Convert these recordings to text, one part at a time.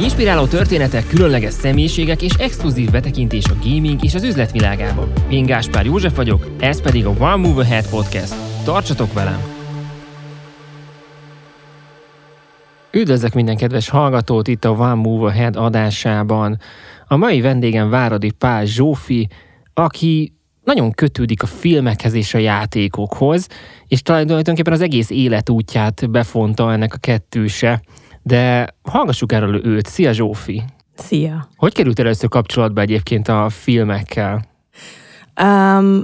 Inspiráló történetek, különleges személyiségek és exkluzív betekintés a gaming és az üzletvilágába. Én Gáspár József vagyok, ez pedig a One Move Ahead Podcast. Tartsatok velem! Üdvözlök minden kedves hallgatót itt a One Move Ahead adásában. A mai vendégem Váradi Pál Zsófi, aki nagyon kötődik a filmekhez és a játékokhoz, és tulajdonképpen az egész életútját befonta ennek a kettőse. De hallgassuk erről őt. Szia Zsófi! Szia! Hogy került először kapcsolatba egyébként a filmekkel? Um,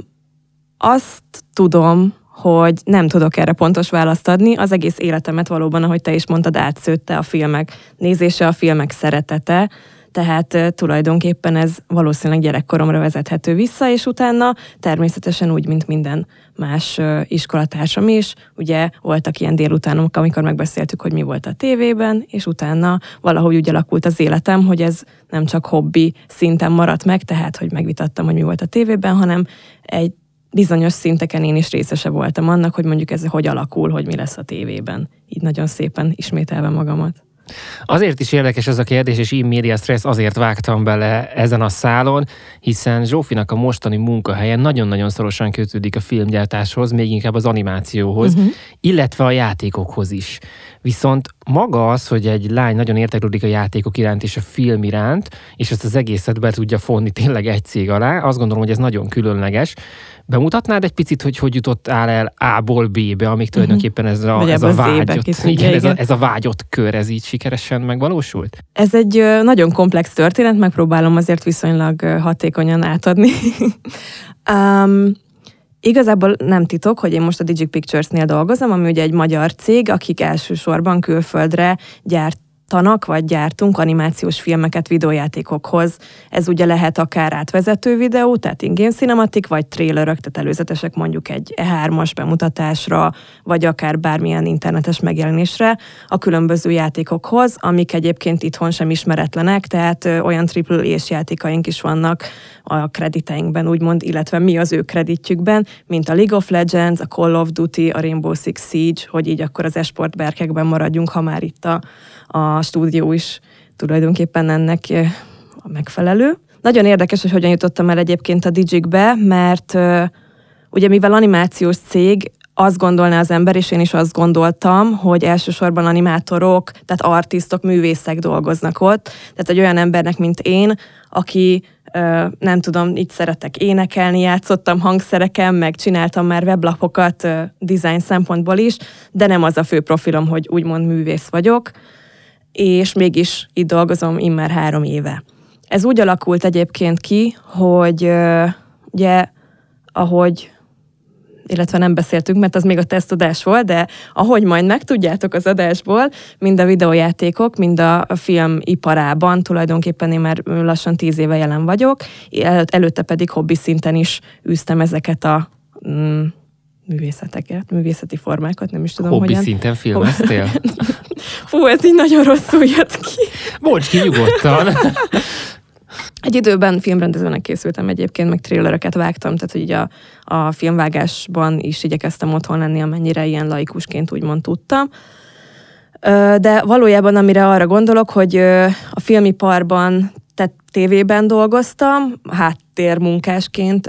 azt tudom, hogy nem tudok erre pontos választ adni. Az egész életemet valóban, ahogy te is mondtad, átszőtte a filmek nézése, a filmek szeretete tehát tulajdonképpen ez valószínűleg gyerekkoromra vezethető vissza, és utána természetesen úgy, mint minden más iskolatársam is, ugye voltak ilyen délutánok, amikor megbeszéltük, hogy mi volt a tévében, és utána valahogy úgy alakult az életem, hogy ez nem csak hobbi szinten maradt meg, tehát, hogy megvitattam, hogy mi volt a tévében, hanem egy bizonyos szinteken én is részese voltam annak, hogy mondjuk ez hogy alakul, hogy mi lesz a tévében. Így nagyon szépen ismételve magamat. Azért is érdekes ez a kérdés, és média stressz azért vágtam bele ezen a szálon, hiszen Zsófinak a mostani munkahelyen nagyon-nagyon szorosan kötődik a filmgyártáshoz, még inkább az animációhoz, uh-huh. illetve a játékokhoz is. Viszont maga az, hogy egy lány nagyon érteklődik a játékok iránt és a film iránt, és ezt az egészet be tudja fonni tényleg egy cég alá, azt gondolom, hogy ez nagyon különleges. Bemutatnád egy picit, hogy hogy jutottál el A-ból B-be, amíg mhm. tulajdonképpen ez a, ez a vágyott, igen, igen. Ez, a, ez a vágyott kör, ez így sikeresen megvalósult? Ez egy nagyon komplex történet, megpróbálom azért viszonylag hatékonyan átadni. um, Igazából nem titok, hogy én most a Digic Pictures-nél dolgozom, ami ugye egy magyar cég, akik elsősorban külföldre gyárt gyártanak, vagy gyártunk animációs filmeket videójátékokhoz. Ez ugye lehet akár átvezető videó, tehát ingén cinematik, vagy trélerök, tehát előzetesek mondjuk egy E3-as bemutatásra, vagy akár bármilyen internetes megjelenésre a különböző játékokhoz, amik egyébként itthon sem ismeretlenek, tehát olyan triple és játékaink is vannak a krediteinkben, úgymond, illetve mi az ő kreditjükben, mint a League of Legends, a Call of Duty, a Rainbow Six Siege, hogy így akkor az esport berkekben maradjunk, ha már itt a, a stúdió is tulajdonképpen ennek a megfelelő. Nagyon érdekes, hogy hogyan jutottam el egyébként a Digikbe, mert ugye mivel animációs cég, azt gondolná az ember, és én is azt gondoltam, hogy elsősorban animátorok, tehát artistok, művészek dolgoznak ott. Tehát egy olyan embernek, mint én, aki nem tudom, így szeretek énekelni, játszottam hangszereken, meg csináltam már weblapokat design szempontból is, de nem az a fő profilom, hogy úgymond művész vagyok, és mégis itt dolgozom immár három éve. Ez úgy alakult egyébként ki, hogy ugye, ahogy illetve nem beszéltünk, mert az még a tesztadás volt, de ahogy majd megtudjátok az adásból, mind a videójátékok, mind a film iparában, tulajdonképpen én már lassan tíz éve jelen vagyok, El, előtte pedig hobbi szinten is űztem ezeket a mm, művészeteket, művészeti formákat, nem is tudom, Hobbi hogyan. szinten filmeztél? Fú, ez így nagyon rosszul jött ki. Bocs ki nyugodtan. Egy időben filmrendezőnek készültem egyébként, meg trélereket vágtam, tehát hogy így a, a filmvágásban is igyekeztem otthon lenni, amennyire ilyen laikusként úgymond tudtam. De valójában amire arra gondolok, hogy a filmiparban tehát tévében dolgoztam, háttérmunkásként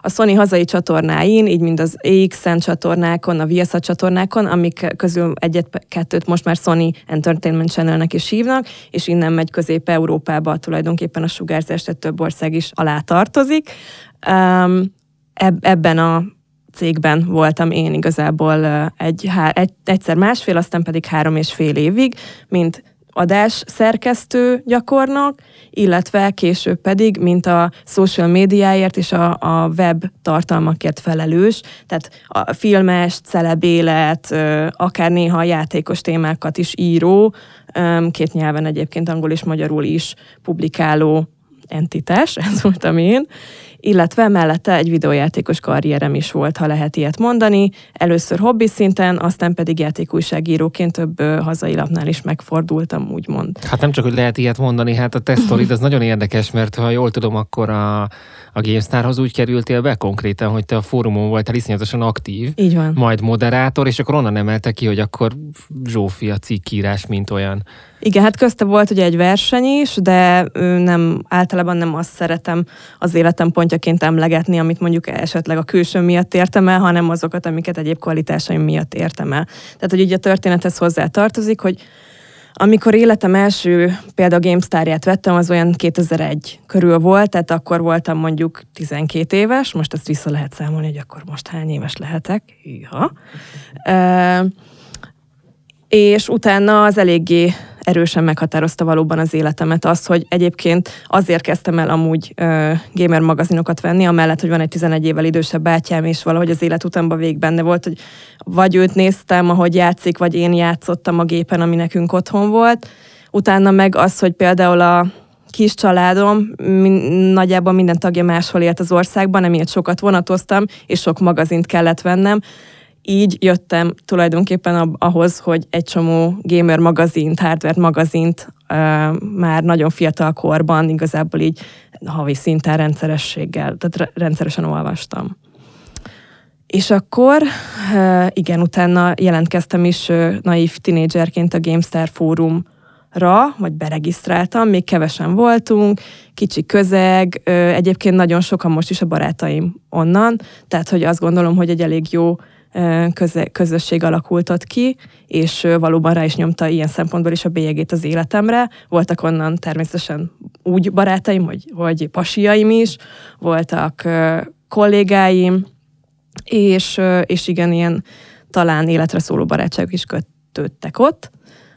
a Sony hazai csatornáin, így mind az AXN csatornákon, a Viasat csatornákon, amik közül egyet-kettőt most már Sony Entertainment Channelnek is hívnak, és innen megy Közép-Európába tulajdonképpen a sugárzás, tehát több ország is alá tartozik. Ebben a cégben voltam én igazából egy, egy, egyszer másfél, aztán pedig három és fél évig, mint adás szerkesztő gyakornok, illetve később pedig, mint a social médiáért és a, a web tartalmakért felelős, tehát a filmes, celebélet, akár néha játékos témákat is író, két nyelven egyébként angol és magyarul is publikáló entitás, ez voltam én, illetve mellette egy videójátékos karrierem is volt, ha lehet ilyet mondani. Először hobbi szinten, aztán pedig játékújságíróként több hazai lapnál is megfordultam, úgymond. Hát nem csak, hogy lehet ilyet mondani, hát a te sztorid az nagyon érdekes, mert ha jól tudom, akkor a, a GameStarhoz úgy kerültél be konkrétan, hogy te a fórumon voltál iszonyatosan aktív, Így van. majd moderátor, és akkor onnan emelte ki, hogy akkor Zsófi a cikkírás, mint olyan. Igen, hát közte volt ugye egy verseny is, de nem, általában nem azt szeretem az életem pontjaként emlegetni, amit mondjuk esetleg a külső miatt értem el, hanem azokat, amiket egyéb kvalitásaim miatt értem el. Tehát, hogy így a történethez hozzá tartozik, hogy amikor életem első például GameStar-ját vettem, az olyan 2001 körül volt, tehát akkor voltam mondjuk 12 éves, most ezt vissza lehet számolni, hogy akkor most hány éves lehetek. Hűha. E- és utána az eléggé erősen meghatározta valóban az életemet az, hogy egyébként azért kezdtem el amúgy uh, gamer magazinokat venni, amellett, hogy van egy 11 évvel idősebb bátyám, és valahogy az életutamban végig benne volt, hogy vagy őt néztem, ahogy játszik, vagy én játszottam a gépen, ami nekünk otthon volt. Utána meg az, hogy például a kis családom, min- nagyjából minden tagja máshol élt az országban, emiatt sokat vonatoztam, és sok magazint kellett vennem így jöttem tulajdonképpen ahhoz, hogy egy csomó gamer magazint, hardware magazint uh, már nagyon fiatal korban igazából így havi szinten rendszerességgel, tehát rendszeresen olvastam. És akkor, uh, igen, utána jelentkeztem is uh, naív tinédzserként a GameStar fórumra, vagy beregisztráltam, még kevesen voltunk, kicsi közeg, egyébként nagyon sokan most is a barátaim onnan, tehát hogy azt gondolom, hogy egy elég jó közösség alakult ott ki, és valóban rá is nyomta ilyen szempontból is a bélyegét az életemre. Voltak onnan természetesen úgy barátaim, hogy, hogy pasiaim is, voltak kollégáim, és, és igen, ilyen talán életre szóló barátságok is kötődtek ott.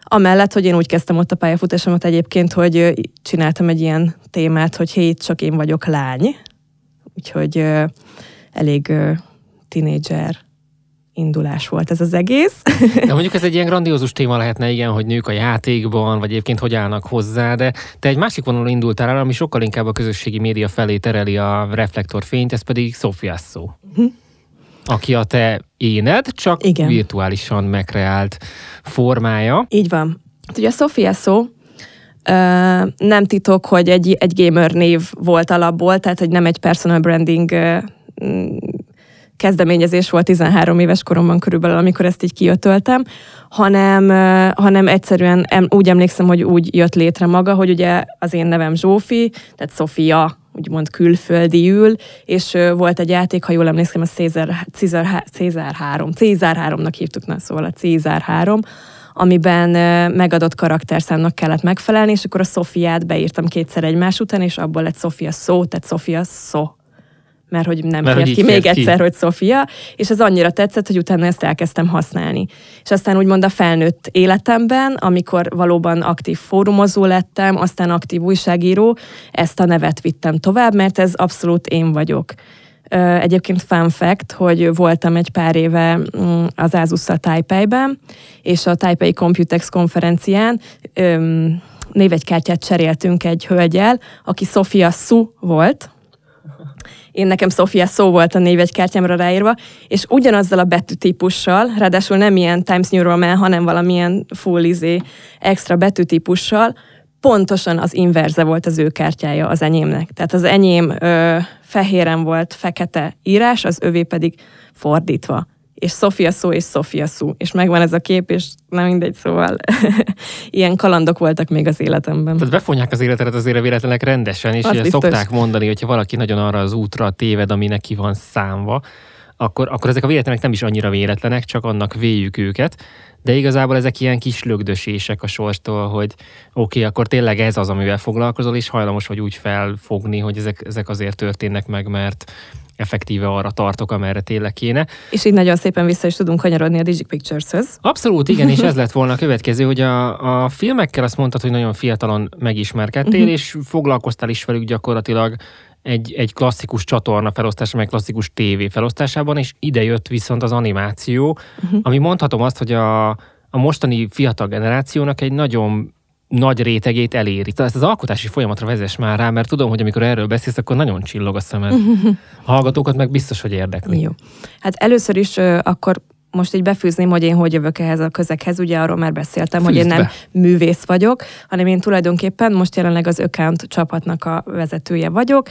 Amellett, hogy én úgy kezdtem ott a pályafutásomat egyébként, hogy csináltam egy ilyen témát, hogy hét csak én vagyok lány. Úgyhogy elég tinédzser indulás volt ez az egész. De mondjuk ez egy ilyen grandiózus téma lehetne, igen, hogy nők a játékban, vagy egyébként hogy állnak hozzá, de te egy másik vonalon indultál el, ami sokkal inkább a közösségi média felé tereli a reflektorfényt, ez pedig Sofia szó. Uh-huh. Aki a te éned, csak igen. virtuálisan megreált formája. Így van. Hát ugye a Sofia szó Uh, nem titok, hogy egy, egy gamer név volt alapból, tehát hogy nem egy personal branding uh, kezdeményezés volt 13 éves koromban körülbelül, amikor ezt így kiötöltem, hanem, hanem egyszerűen úgy emlékszem, hogy úgy jött létre maga, hogy ugye az én nevem Zsófi, tehát Sofia úgymond külföldiül, és volt egy játék, ha jól emlékszem, a Cézár, Cézár, Cézár 3, Cézár 3-nak hívtuk, na szóval a Cézár 3, amiben megadott karakterszámnak kellett megfelelni, és akkor a Sofiát beírtam kétszer egymás után, és abból lett Sofia szó, tehát Sofia szó mert hogy nem mert ki még ki. egyszer, hogy Sofia, és ez annyira tetszett, hogy utána ezt elkezdtem használni. És aztán úgymond a felnőtt életemben, amikor valóban aktív fórumozó lettem, aztán aktív újságíró, ezt a nevet vittem tovább, mert ez abszolút én vagyok. Egyébként fun fact, hogy voltam egy pár éve mm, az Asus-szal Taipei-ben, és a Taipei Computex konferencián névegykártyát cseréltünk egy hölgyel, aki Sofia Su volt, én nekem Sofia szó volt a névegykártyámra ráírva, és ugyanazzal a betűtípussal, ráadásul nem ilyen Times New Roman, hanem valamilyen full izé, extra betűtípussal, pontosan az inverze volt az ő kártyája az enyémnek. Tehát az enyém ö, fehéren volt fekete írás, az övé pedig fordítva és Sofia szó, és Sofia szó. És megvan ez a kép, és nem mindegy, szóval ilyen kalandok voltak még az életemben. Tehát befonják az életedet azért a véletlenek rendesen, és ugye szokták mondani, hogyha valaki nagyon arra az útra téved, ami neki van számva, akkor, akkor ezek a véletlenek nem is annyira véletlenek, csak annak véljük őket, de igazából ezek ilyen kis lögdösések a sorstól, hogy oké, okay, akkor tényleg ez az, amivel foglalkozol, és hajlamos vagy úgy felfogni, hogy ezek, ezek azért történnek meg, mert effektíve arra tartok, amerre tényleg kéne. És így nagyon szépen vissza is tudunk kanyarodni a Digic Pictures-höz. Abszolút, igen, és ez lett volna a következő, hogy a, a filmekkel azt mondtad, hogy nagyon fiatalon megismerkedtél, uh-huh. és foglalkoztál is velük gyakorlatilag egy, egy klasszikus csatorna felosztása, meg klasszikus tévé felosztásában, és ide jött viszont az animáció, uh-huh. ami mondhatom azt, hogy a, a mostani fiatal generációnak egy nagyon nagy rétegét eléri. Tehát az alkotási folyamatra vezess már rá, mert tudom, hogy amikor erről beszélsz, akkor nagyon csillog a szemed. A hallgatókat meg biztos, hogy érdekli. Jó. Hát először is akkor most így befűzném, hogy én hogy jövök ehhez a közekhez, ugye arról már beszéltem, Fűzd hogy én nem be. művész vagyok, hanem én tulajdonképpen most jelenleg az Account csapatnak a vezetője vagyok.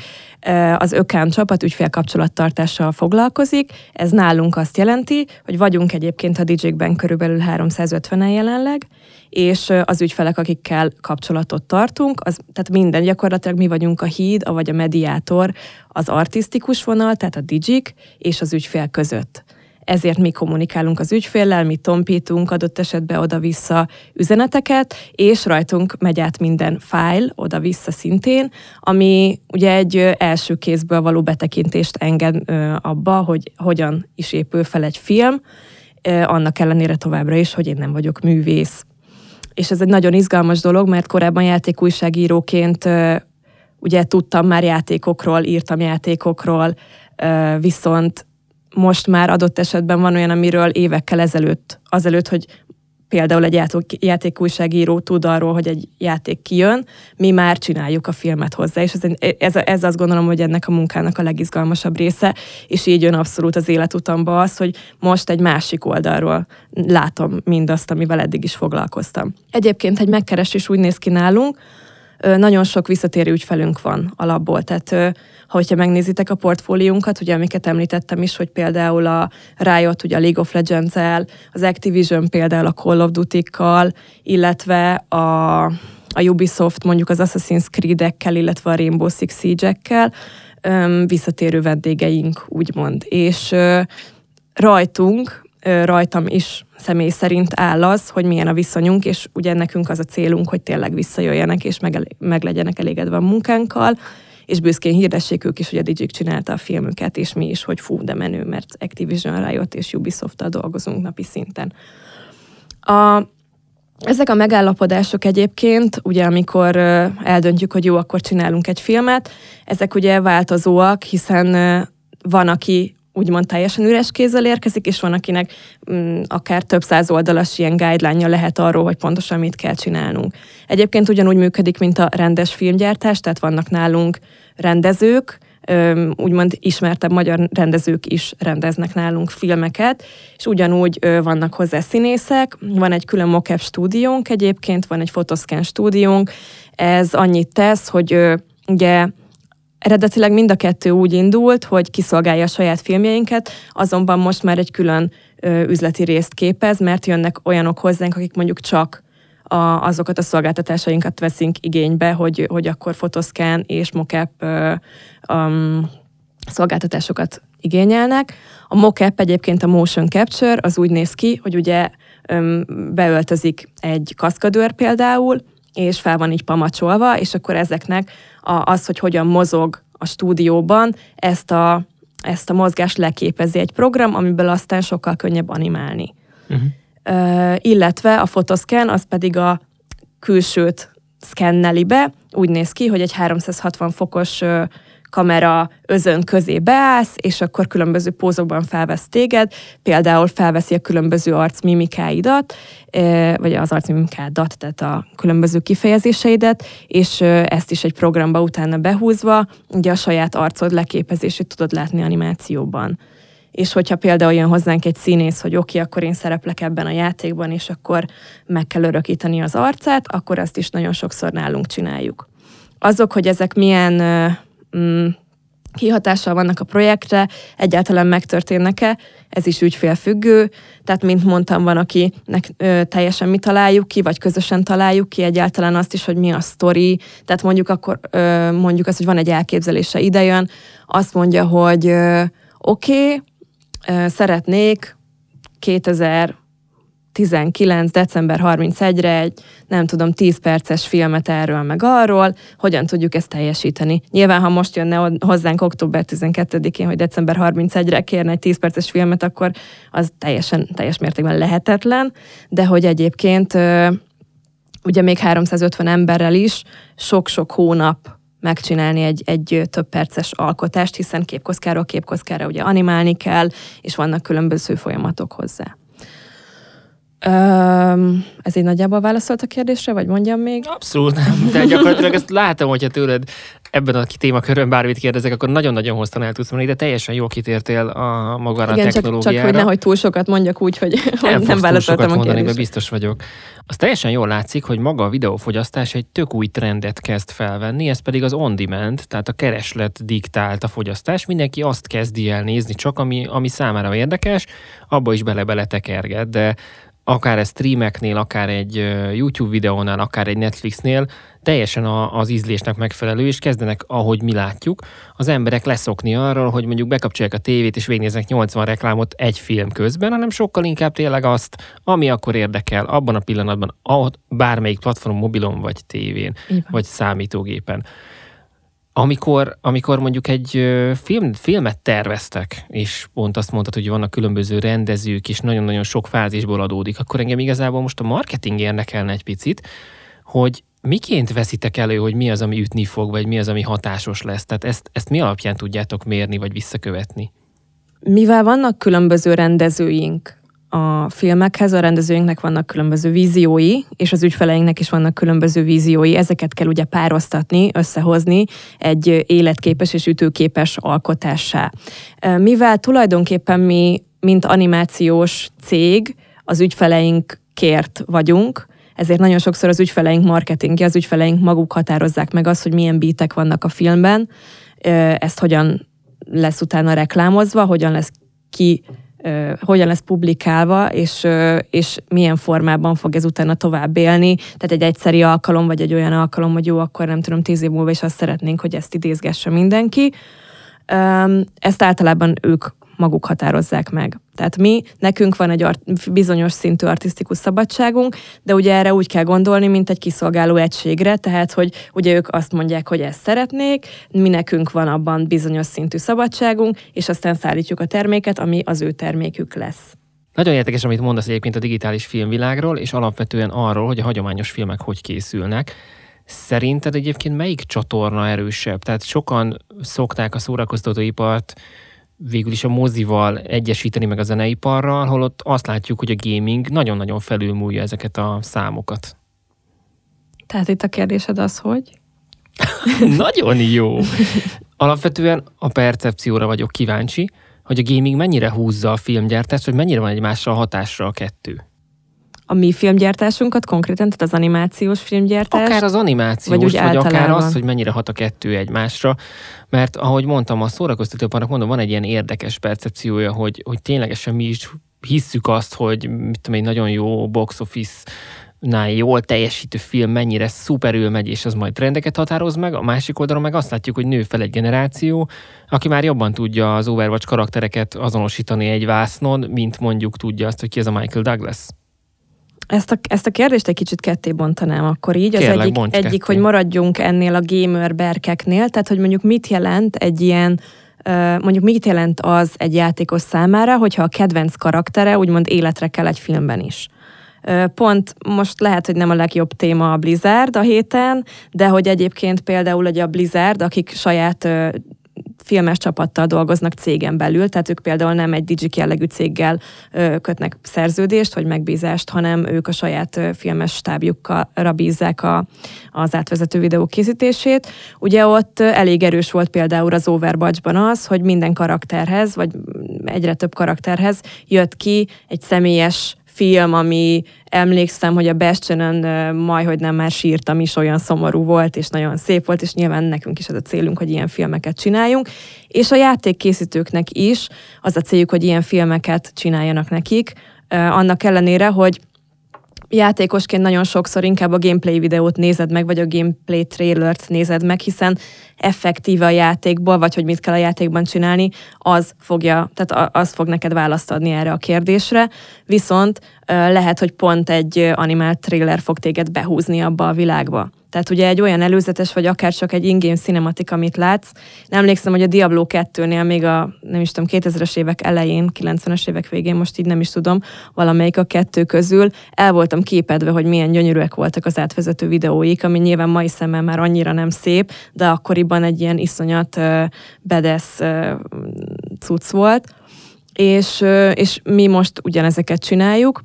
Az Account csapat ügyfélkapcsolattartással foglalkozik. Ez nálunk azt jelenti, hogy vagyunk egyébként a DJ-ben körülbelül 350-en jelenleg, és az ügyfelek, akikkel kapcsolatot tartunk, az, tehát minden gyakorlatilag mi vagyunk a híd, vagy a mediátor, az artistikus vonal, tehát a digik és az ügyfél között ezért mi kommunikálunk az ügyféllel, mi tompítunk adott esetben oda-vissza üzeneteket, és rajtunk megy át minden fájl oda-vissza szintén, ami ugye egy első kézből való betekintést enged abba, hogy hogyan is épül fel egy film, annak ellenére továbbra is, hogy én nem vagyok művész. És ez egy nagyon izgalmas dolog, mert korábban játékújságíróként ugye tudtam már játékokról, írtam játékokról, viszont most már adott esetben van olyan, amiről évekkel ezelőtt, azelőtt, hogy például egy játék, játékújságíró tud arról, hogy egy játék kijön, mi már csináljuk a filmet hozzá, és ez, ez, ez azt gondolom, hogy ennek a munkának a legizgalmasabb része, és így jön abszolút az életutamba az, hogy most egy másik oldalról látom mindazt, amivel eddig is foglalkoztam. Egyébként egy megkeresés úgy néz ki nálunk, nagyon sok visszatérő ügyfelünk van alapból, tehát ha hogyha megnézitek a portfóliunkat, ugye amiket említettem is, hogy például a Riot, ugye a League of Legends-el, az Activision például a Call of Duty-kkal, illetve a, a Ubisoft mondjuk az Assassin's Creed-ekkel, illetve a Rainbow Six Siege-ekkel, visszatérő vendégeink, úgymond. És rajtunk, rajtam is személy szerint áll az, hogy milyen a viszonyunk, és ugye nekünk az a célunk, hogy tényleg visszajöjjenek, és meg, meg legyenek elégedve a munkánkkal, és büszkén hirdessék ők is, hogy a Digic csinálta a filmüket, és mi is, hogy fú, de menő, mert Activision Riot és Ubisoft-tal dolgozunk napi szinten. A, ezek a megállapodások egyébként, ugye amikor eldöntjük, hogy jó, akkor csinálunk egy filmet, ezek ugye változóak, hiszen van, aki úgymond teljesen üres kézzel érkezik, és van, akinek mm, akár több száz oldalas ilyen guideline lehet arról, hogy pontosan mit kell csinálnunk. Egyébként ugyanúgy működik, mint a rendes filmgyártás, tehát vannak nálunk rendezők, úgymond ismertebb magyar rendezők is rendeznek nálunk filmeket, és ugyanúgy vannak hozzá színészek, van egy külön mocap stúdiónk egyébként, van egy fotoszkán stúdiónk, ez annyit tesz, hogy ugye Eredetileg mind a kettő úgy indult, hogy kiszolgálja a saját filmjeinket, azonban most már egy külön ö, üzleti részt képez, mert jönnek olyanok hozzánk, akik mondjuk csak a, azokat a szolgáltatásainkat veszünk igénybe, hogy, hogy akkor fotoszkán és mocap um, szolgáltatásokat igényelnek. A mocap egyébként a motion capture, az úgy néz ki, hogy ugye öm, beöltözik egy kaszkadőr például, és fel van így pamacsolva, és akkor ezeknek a, az, hogy hogyan mozog a stúdióban, ezt a, ezt a mozgást leképezi egy program, amiből aztán sokkal könnyebb animálni. Uh-huh. Uh, illetve a fotoszken, az pedig a külsőt szkenneli be, úgy néz ki, hogy egy 360 fokos uh, kamera özön közé beállsz, és akkor különböző pózokban felvesz téged, például felveszi a különböző arcmimikáidat, vagy az arcmimikádat, tehát a különböző kifejezéseidet, és ezt is egy programba utána behúzva, ugye a saját arcod leképezését tudod látni animációban és hogyha például jön hozzánk egy színész, hogy oké, okay, akkor én szereplek ebben a játékban, és akkor meg kell örökíteni az arcát, akkor azt is nagyon sokszor nálunk csináljuk. Azok, hogy ezek milyen mm, kihatással vannak a projektre, egyáltalán megtörténnek-e, ez is ügyfélfüggő, tehát mint mondtam, van, akinek ö, teljesen mi találjuk ki, vagy közösen találjuk ki egyáltalán azt is, hogy mi a sztori, tehát mondjuk akkor ö, mondjuk azt, hogy van egy elképzelése idejön, azt mondja, hogy oké, okay, szeretnék 2000 19. december 31-re egy, nem tudom, 10 perces filmet erről meg arról, hogyan tudjuk ezt teljesíteni. Nyilván, ha most jönne hozzánk október 12-én, hogy december 31-re kérne egy 10 perces filmet, akkor az teljesen, teljes mértékben lehetetlen, de hogy egyébként ugye még 350 emberrel is sok-sok hónap megcsinálni egy, egy több perces alkotást, hiszen képkockáról képkockára ugye animálni kell, és vannak különböző folyamatok hozzá. Um, ez így nagyjából válaszolt a kérdésre, vagy mondjam még? Abszolút nem, de gyakorlatilag ezt látom, hogyha tőled ebben a témakörön bármit kérdezek, akkor nagyon-nagyon hosszan el tudsz mondani, de teljesen jó kitértél a magára Igen, a technológiára. Csak, csak hogy nehogy túl sokat mondjak úgy, hogy nem, nem válaszoltam a mondani, kérdésre. biztos vagyok. Az teljesen jól látszik, hogy maga a videófogyasztás egy tök új trendet kezd felvenni, ez pedig az on-demand, tehát a kereslet diktált a fogyasztás. Mindenki azt kezdi el nézni, csak ami, ami számára érdekes, abba is bele-bele tekerget, de akár egy streameknél, akár egy YouTube videónál, akár egy Netflixnél teljesen a, az ízlésnek megfelelő, és kezdenek, ahogy mi látjuk, az emberek leszokni arról, hogy mondjuk bekapcsolják a tévét, és végignéznek 80 reklámot egy film közben, hanem sokkal inkább tényleg azt, ami akkor érdekel, abban a pillanatban, ahol bármelyik platform, mobilon, vagy tévén, vagy számítógépen. Amikor, amikor mondjuk egy film, filmet terveztek, és pont azt mondtad, hogy vannak különböző rendezők, és nagyon-nagyon sok fázisból adódik, akkor engem igazából most a marketing érdekelne egy picit, hogy miként veszitek elő, hogy mi az, ami ütni fog, vagy mi az, ami hatásos lesz? Tehát ezt, ezt mi alapján tudjátok mérni, vagy visszakövetni? Mivel vannak különböző rendezőink a filmekhez, a rendezőinknek vannak különböző víziói, és az ügyfeleinknek is vannak különböző víziói, ezeket kell ugye pároztatni, összehozni egy életképes és ütőképes alkotássá. Mivel tulajdonképpen mi, mint animációs cég, az ügyfeleinkért vagyunk, ezért nagyon sokszor az ügyfeleink marketingje, az ügyfeleink maguk határozzák meg azt, hogy milyen bítek vannak a filmben, ezt hogyan lesz utána reklámozva, hogyan lesz ki hogyan lesz publikálva, és, és milyen formában fog ez utána tovább élni. Tehát egy egyszeri alkalom, vagy egy olyan alkalom, hogy jó, akkor nem tudom, tíz év múlva is azt szeretnénk, hogy ezt idézgesse mindenki. Ezt általában ők maguk határozzák meg. Tehát mi, nekünk van egy art- bizonyos szintű artisztikus szabadságunk, de ugye erre úgy kell gondolni, mint egy kiszolgáló egységre, tehát hogy ugye ők azt mondják, hogy ezt szeretnék, mi nekünk van abban bizonyos szintű szabadságunk, és aztán szállítjuk a terméket, ami az ő termékük lesz. Nagyon érdekes, amit mondasz egyébként a digitális filmvilágról, és alapvetően arról, hogy a hagyományos filmek hogy készülnek. Szerinted egyébként melyik csatorna erősebb? Tehát sokan szokták a szórakoztatóipart végül is a mozival egyesíteni meg a zeneiparral, holott azt látjuk, hogy a gaming nagyon-nagyon felülmúlja ezeket a számokat. Tehát itt a kérdésed az, hogy? nagyon jó! Alapvetően a percepcióra vagyok kíváncsi, hogy a gaming mennyire húzza a filmgyártást, vagy mennyire van egymással hatásra a kettő a mi filmgyártásunkat konkrétan, tehát az animációs filmgyártás? Akár az animációs, vagy, vagy akár az, hogy mennyire hat a kettő egymásra, mert ahogy mondtam, a szórakoztatóparnak mondom, van egy ilyen érdekes percepciója, hogy, hogy ténylegesen mi is hisszük azt, hogy mit tudom, egy nagyon jó box office nál jól teljesítő film mennyire szuperül megy, és az majd trendeket határoz meg, a másik oldalon meg azt látjuk, hogy nő fel egy generáció, aki már jobban tudja az Overwatch karaktereket azonosítani egy vásznon, mint mondjuk tudja azt, hogy ki ez a Michael Douglas. Ezt a, ezt a kérdést egy kicsit ketté bontanám akkor így. Az Kérlek, egyik, egyik hogy maradjunk ennél a gamer berkeknél, tehát hogy mondjuk mit jelent egy ilyen mondjuk mit jelent az egy játékos számára, hogyha a kedvenc karaktere úgymond életre kell egy filmben is. Pont most lehet, hogy nem a legjobb téma a Blizzard a héten, de hogy egyébként például hogy a Blizzard, akik saját filmes csapattal dolgoznak cégen belül, tehát ők például nem egy digik jellegű céggel kötnek szerződést vagy megbízást, hanem ők a saját filmes stábjukra bízzák a, az átvezető videók készítését. Ugye ott elég erős volt például az Overwatchban az, hogy minden karakterhez, vagy egyre több karakterhez jött ki egy személyes film, ami emlékszem, hogy a Bastionen majd, hogy nem már sírtam is, olyan szomorú volt, és nagyon szép volt, és nyilván nekünk is az a célunk, hogy ilyen filmeket csináljunk. És a játékkészítőknek is az a céljuk, hogy ilyen filmeket csináljanak nekik, annak ellenére, hogy játékosként nagyon sokszor inkább a gameplay videót nézed meg, vagy a gameplay trailert nézed meg, hiszen effektíve a játékból, vagy hogy mit kell a játékban csinálni, az fogja, tehát az fog neked választ adni erre a kérdésre. Viszont lehet, hogy pont egy animált trailer fog téged behúzni abba a világba. Tehát ugye egy olyan előzetes, vagy akár csak egy in-game cinematik, amit látsz. Nem emlékszem, hogy a Diablo 2-nél még a, nem is tudom, 2000-es évek elején, 90-es évek végén, most így nem is tudom, valamelyik a kettő közül el voltam képedve, hogy milyen gyönyörűek voltak az átvezető videóik, ami nyilván mai szemmel már annyira nem szép, de akkoriban egy ilyen iszonyat uh, bedesz uh, cucc volt. És, uh, és mi most ugyanezeket csináljuk,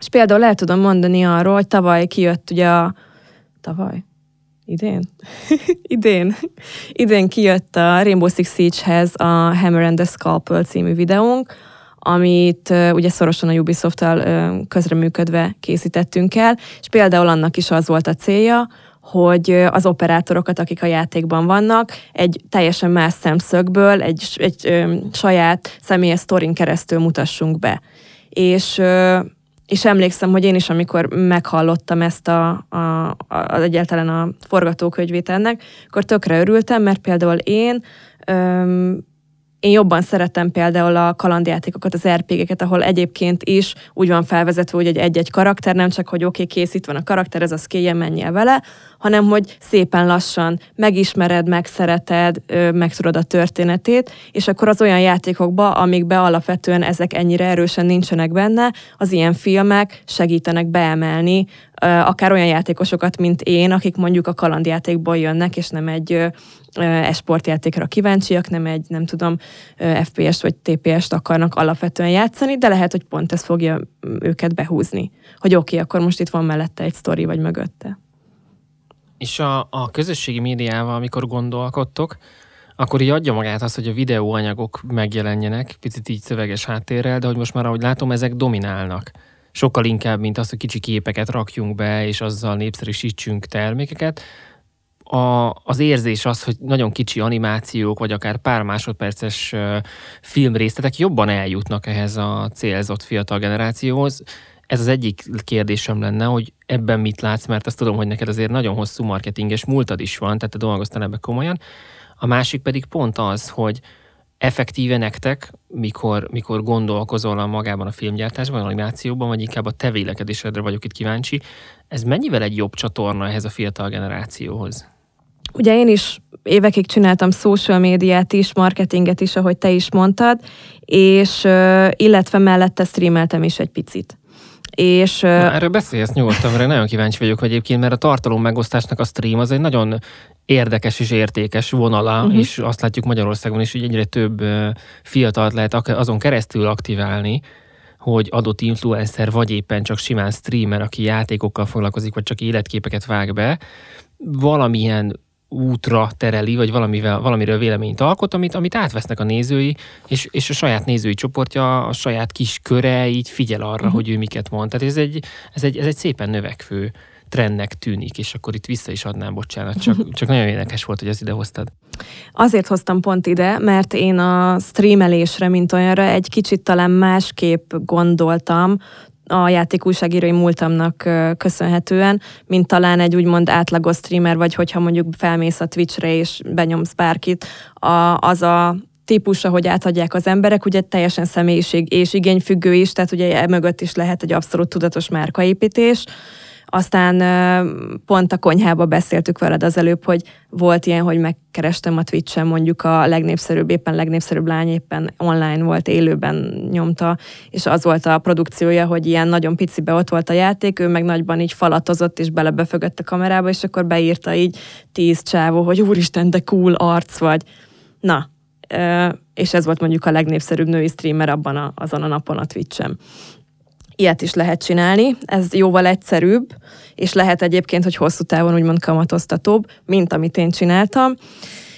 És például el tudom mondani arról, hogy tavaly kijött ugye a... Tavaly? Idén? Idén. Idén kijött a Rainbow Six Siege-hez a Hammer and the Scalpel című videónk, amit ugye szorosan a Ubisoft-tal közreműködve készítettünk el, és például annak is az volt a célja, hogy az operátorokat, akik a játékban vannak, egy teljesen más szemszögből, egy, egy ö, saját személyes sztorin keresztül mutassunk be. És ö, és emlékszem, hogy én is, amikor meghallottam ezt a, a, a, a egyáltalán a forgatókönyvét ennek, akkor tökre örültem, mert például én öm, én jobban szeretem például a kalandjátékokat, az RPG-eket, ahol egyébként is úgy van felvezetve, hogy egy-egy karakter, nem csak, hogy oké, okay, kész itt van a karakter, ez az kélyen menjél vele, hanem hogy szépen lassan megismered, megszereted, megtudod a történetét, és akkor az olyan játékokba, amikbe alapvetően ezek ennyire erősen nincsenek benne, az ilyen filmek segítenek beemelni akár olyan játékosokat, mint én, akik mondjuk a kalandjátékból jönnek, és nem egy esportjátékra kíváncsiak, nem egy, nem tudom, FPS vagy TPS-t akarnak alapvetően játszani, de lehet, hogy pont ez fogja őket behúzni. Hogy oké, okay, akkor most itt van mellette egy sztori, vagy mögötte. És a, a közösségi médiával, amikor gondolkodtok, akkor így adja magát az, hogy a videóanyagok megjelenjenek, picit így szöveges háttérrel, de hogy most már, ahogy látom, ezek dominálnak. Sokkal inkább, mint az, hogy kicsi képeket rakjunk be, és azzal népszerűsítsünk termékeket. A, az érzés az, hogy nagyon kicsi animációk, vagy akár pár másodperces filmrészletek jobban eljutnak ehhez a célzott fiatal generációhoz ez az egyik kérdésem lenne, hogy ebben mit látsz, mert azt tudom, hogy neked azért nagyon hosszú marketinges múltad is van, tehát te dolgoztál ebbe komolyan. A másik pedig pont az, hogy effektíve nektek, mikor, mikor gondolkozol a magában a filmgyártásban, a animációban, vagy inkább a te vélekedésedre vagyok itt kíváncsi, ez mennyivel egy jobb csatorna ehhez a fiatal generációhoz? Ugye én is évekig csináltam social médiát is, marketinget is, ahogy te is mondtad, és illetve mellette streameltem is egy picit. És, Na, erről beszélsz nyugodtan, mert nagyon kíváncsi vagyok egyébként, mert a tartalom megosztásnak a stream az egy nagyon érdekes és értékes vonala, uh-huh. és azt látjuk Magyarországon is, hogy egyre több fiatalt lehet azon keresztül aktiválni, hogy adott influencer, vagy éppen csak simán streamer, aki játékokkal foglalkozik, vagy csak életképeket vág be, valamilyen útra tereli, vagy valamivel, valamiről véleményt alkot, amit, amit átvesznek a nézői, és, és a saját nézői csoportja, a saját kis köre így figyel arra, uh-huh. hogy ő miket mond. Tehát ez egy, ez egy, ez egy szépen növekvő trendnek tűnik, és akkor itt vissza is adnám, bocsánat, csak, csak nagyon érdekes volt, hogy ezt ide hoztad. Azért hoztam pont ide, mert én a streamelésre, mint olyanra egy kicsit talán másképp gondoltam, a játékújságírói múltamnak köszönhetően, mint talán egy úgymond átlagos streamer, vagy hogyha mondjuk felmész a Twitchre és benyomsz bárkit, a, az a típusa, hogy átadják az emberek, ugye teljesen személyiség és igényfüggő is, tehát ugye mögött is lehet egy abszolút tudatos márkaépítés, aztán pont a konyhába beszéltük veled az előbb, hogy volt ilyen, hogy megkerestem a Twitch-en mondjuk a legnépszerűbb, éppen legnépszerűbb lány éppen online volt, élőben nyomta, és az volt a produkciója, hogy ilyen nagyon picibe ott volt a játék, ő meg nagyban így falatozott, és belebefögött a kamerába, és akkor beírta így tíz csávó, hogy úristen, de cool arc vagy. Na, és ez volt mondjuk a legnépszerűbb női streamer abban a, azon a napon a Twitch-en. Ilyet is lehet csinálni, ez jóval egyszerűbb, és lehet egyébként, hogy hosszú távon úgymond kamatoztatóbb, mint amit én csináltam.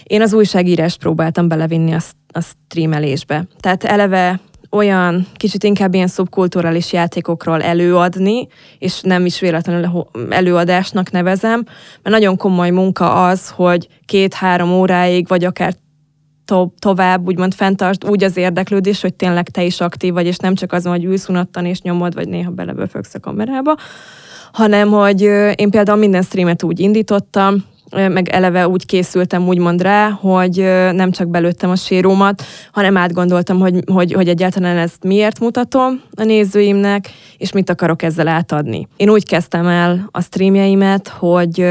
Én az újságírást próbáltam belevinni a, a streamelésbe. Tehát eleve olyan kicsit inkább ilyen szubkulturális játékokról előadni, és nem is véletlenül előadásnak nevezem, mert nagyon komoly munka az, hogy két-három óráig, vagy akár to- tovább úgymond fenntartsd úgy az érdeklődés, hogy tényleg te is aktív vagy, és nem csak azon, hogy ülsz unattan és nyomod, vagy néha beleböfögsz a kamerába, hanem hogy én például minden streamet úgy indítottam, meg eleve úgy készültem úgymond rá, hogy nem csak belőttem a sérómat, hanem átgondoltam, hogy, hogy, hogy egyáltalán ezt miért mutatom a nézőimnek, és mit akarok ezzel átadni. Én úgy kezdtem el a streamjeimet, hogy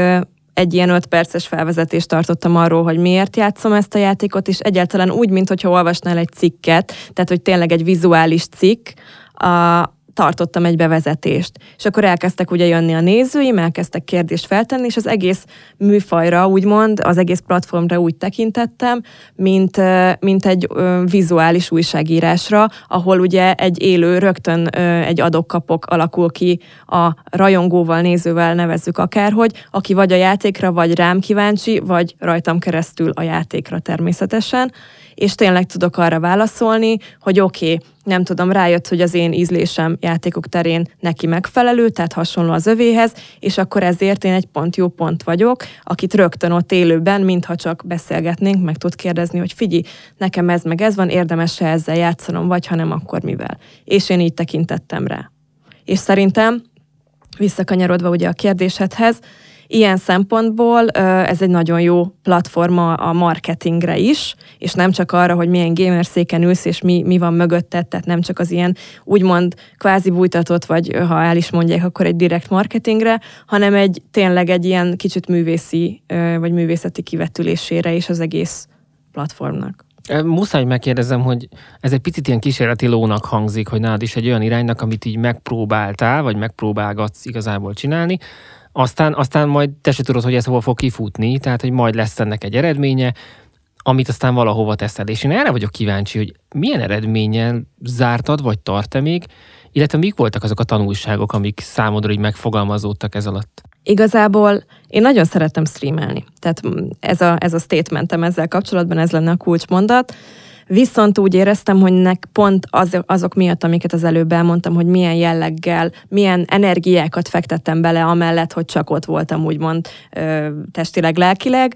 egy ilyen öt perces felvezetést tartottam arról, hogy miért játszom ezt a játékot, és egyáltalán úgy, mintha olvasnál egy cikket, tehát hogy tényleg egy vizuális cikk, a, tartottam egy bevezetést. És akkor elkezdtek ugye jönni a nézőim, elkezdtek kérdést feltenni, és az egész műfajra, úgymond, az egész platformra úgy tekintettem, mint, mint egy vizuális újságírásra, ahol ugye egy élő, rögtön egy adok-kapok alakul ki a rajongóval, nézővel nevezzük akárhogy, aki vagy a játékra, vagy rám kíváncsi, vagy rajtam keresztül a játékra természetesen, és tényleg tudok arra válaszolni, hogy oké, okay, nem tudom, rájött, hogy az én ízlésem játékok terén neki megfelelő, tehát hasonló az övéhez, és akkor ezért én egy pont jó pont vagyok, akit rögtön ott élőben, mintha csak beszélgetnénk, meg tud kérdezni, hogy figyelj, nekem ez meg ez van, érdemes-e ezzel játszanom, vagy ha nem, akkor mivel. És én így tekintettem rá. És szerintem, visszakanyarodva ugye a kérdésedhez, Ilyen szempontból ez egy nagyon jó platforma a marketingre is, és nem csak arra, hogy milyen gamer széken ülsz, és mi, mi van mögötted, tehát nem csak az ilyen úgymond kvázi bújtatott, vagy ha el is mondják, akkor egy direkt marketingre, hanem egy tényleg egy ilyen kicsit művészi, vagy művészeti kivetülésére is az egész platformnak. Muszáj megkérdezem, hogy ez egy picit ilyen kísérleti lónak hangzik, hogy nálad is egy olyan iránynak, amit így megpróbáltál, vagy megpróbálgatsz igazából csinálni, aztán, aztán majd te se tudod, hogy ez hova fog kifutni, tehát hogy majd lesz ennek egy eredménye, amit aztán valahova teszed. És én erre vagyok kíváncsi, hogy milyen eredménnyel zártad, vagy tart-e még, illetve mik voltak azok a tanulságok, amik számodra így megfogalmazódtak ez alatt? Igazából én nagyon szeretem streamelni. Tehát ez a, ez a statementem ezzel kapcsolatban, ez lenne a kulcsmondat. Viszont úgy éreztem, hogy nek pont az, azok miatt, amiket az előbb elmondtam, hogy milyen jelleggel, milyen energiákat fektettem bele, amellett, hogy csak ott voltam úgymond testileg, lelkileg,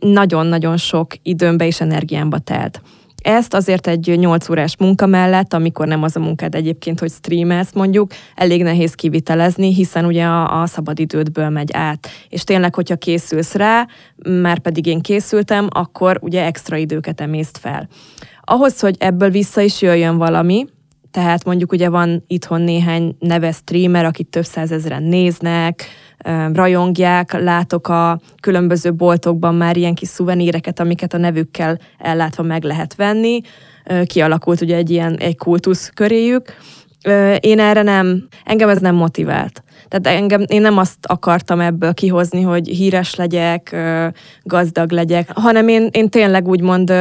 nagyon-nagyon sok időmbe és energiámba telt. Ezt azért egy 8 órás munka mellett, amikor nem az a munkád egyébként, hogy streamelsz mondjuk, elég nehéz kivitelezni, hiszen ugye a, a szabadidődből megy át. És tényleg, hogyha készülsz rá, már pedig én készültem, akkor ugye extra időket emészt fel. Ahhoz, hogy ebből vissza is jöjjön valami, tehát mondjuk ugye van itthon néhány neves streamer, akit több százezren néznek, rajongják, látok a különböző boltokban már ilyen kis szuveníreket, amiket a nevükkel ellátva meg lehet venni. Kialakult ugye egy ilyen egy kultusz köréjük. Én erre nem, engem ez nem motivált. Tehát engem, én nem azt akartam ebből kihozni, hogy híres legyek, gazdag legyek, hanem én, én tényleg úgymond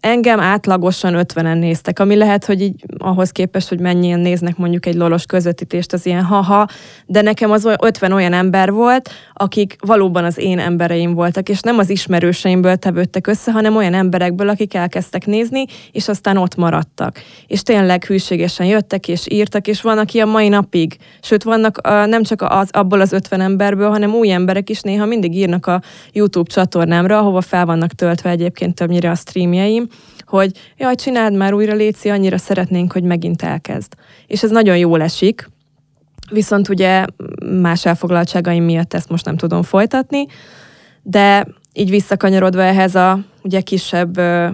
engem átlagosan 50-en néztek, ami lehet, hogy így ahhoz képest, hogy mennyien néznek mondjuk egy lolos közvetítést, az ilyen haha, de nekem az 50 olyan ember volt, akik valóban az én embereim voltak, és nem az ismerőseimből tevődtek össze, hanem olyan emberekből, akik elkezdtek nézni, és aztán ott maradtak. És tényleg hűségesen jöttek és írtak, és van, aki a mai napig, sőt vannak nem csak az, abból az 50 emberből, hanem új emberek is néha mindig írnak a YouTube csatornámra, ahova fel vannak töltve egyébként többnyire a streamjeim, hogy jaj, csináld már újra, Léci, annyira szeretnénk, hogy megint elkezd. És ez nagyon jól esik, viszont ugye más elfoglaltságaim miatt ezt most nem tudom folytatni, de így visszakanyarodva ehhez a ugye kisebb ö,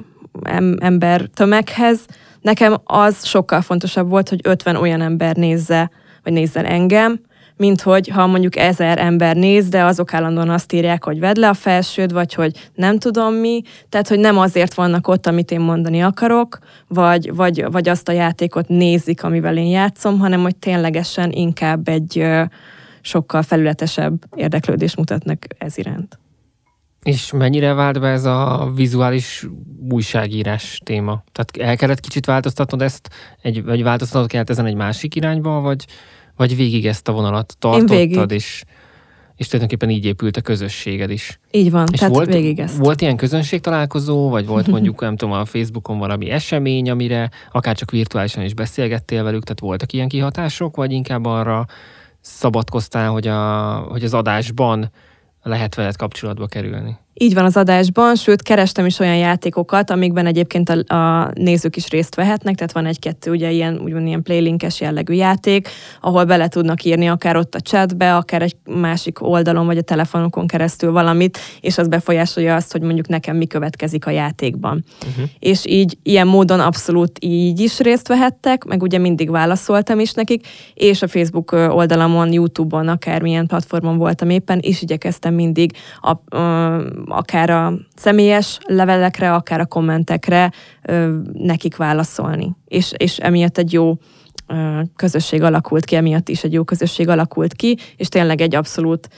ember tömeghez, nekem az sokkal fontosabb volt, hogy 50 olyan ember nézze, vagy nézzen engem, mint hogy ha mondjuk ezer ember néz, de azok állandóan azt írják, hogy vedd le a felsőd, vagy hogy nem tudom mi, tehát hogy nem azért vannak ott, amit én mondani akarok, vagy, vagy, vagy azt a játékot nézik, amivel én játszom, hanem hogy ténylegesen inkább egy sokkal felületesebb érdeklődést mutatnak ez iránt. És mennyire vált be ez a vizuális újságírás téma? Tehát el kellett kicsit változtatnod ezt, egy, vagy változtatnod kellett ezen egy másik irányba, vagy, vagy végig ezt a vonalat tartottad, és, és tulajdonképpen így épült a közösséged is. Így van, és tehát volt, végig ezt. Volt ilyen közönség találkozó, vagy volt mondjuk, nem tudom, a Facebookon valami esemény, amire akár csak virtuálisan is beszélgettél velük, tehát voltak ilyen kihatások, vagy inkább arra szabadkoztál, hogy, a, hogy az adásban lehet veled kapcsolatba kerülni? Így van az adásban, sőt, kerestem is olyan játékokat, amikben egyébként a, a nézők is részt vehetnek, tehát van egy-kettő ugye ilyen, úgymond ilyen playlinkes jellegű játék, ahol bele tudnak írni akár ott a chatbe, akár egy másik oldalon, vagy a telefonokon keresztül valamit, és az befolyásolja azt, hogy mondjuk nekem mi következik a játékban. Uh-huh. És így ilyen módon abszolút így is részt vehettek, meg ugye mindig válaszoltam is nekik, és a Facebook oldalamon, YouTube-on, akármilyen platformon voltam éppen, és igyekeztem mindig a, a akár a személyes levelekre, akár a kommentekre nekik válaszolni. És, és emiatt egy jó közösség alakult ki, emiatt is egy jó közösség alakult ki, és tényleg egy abszolút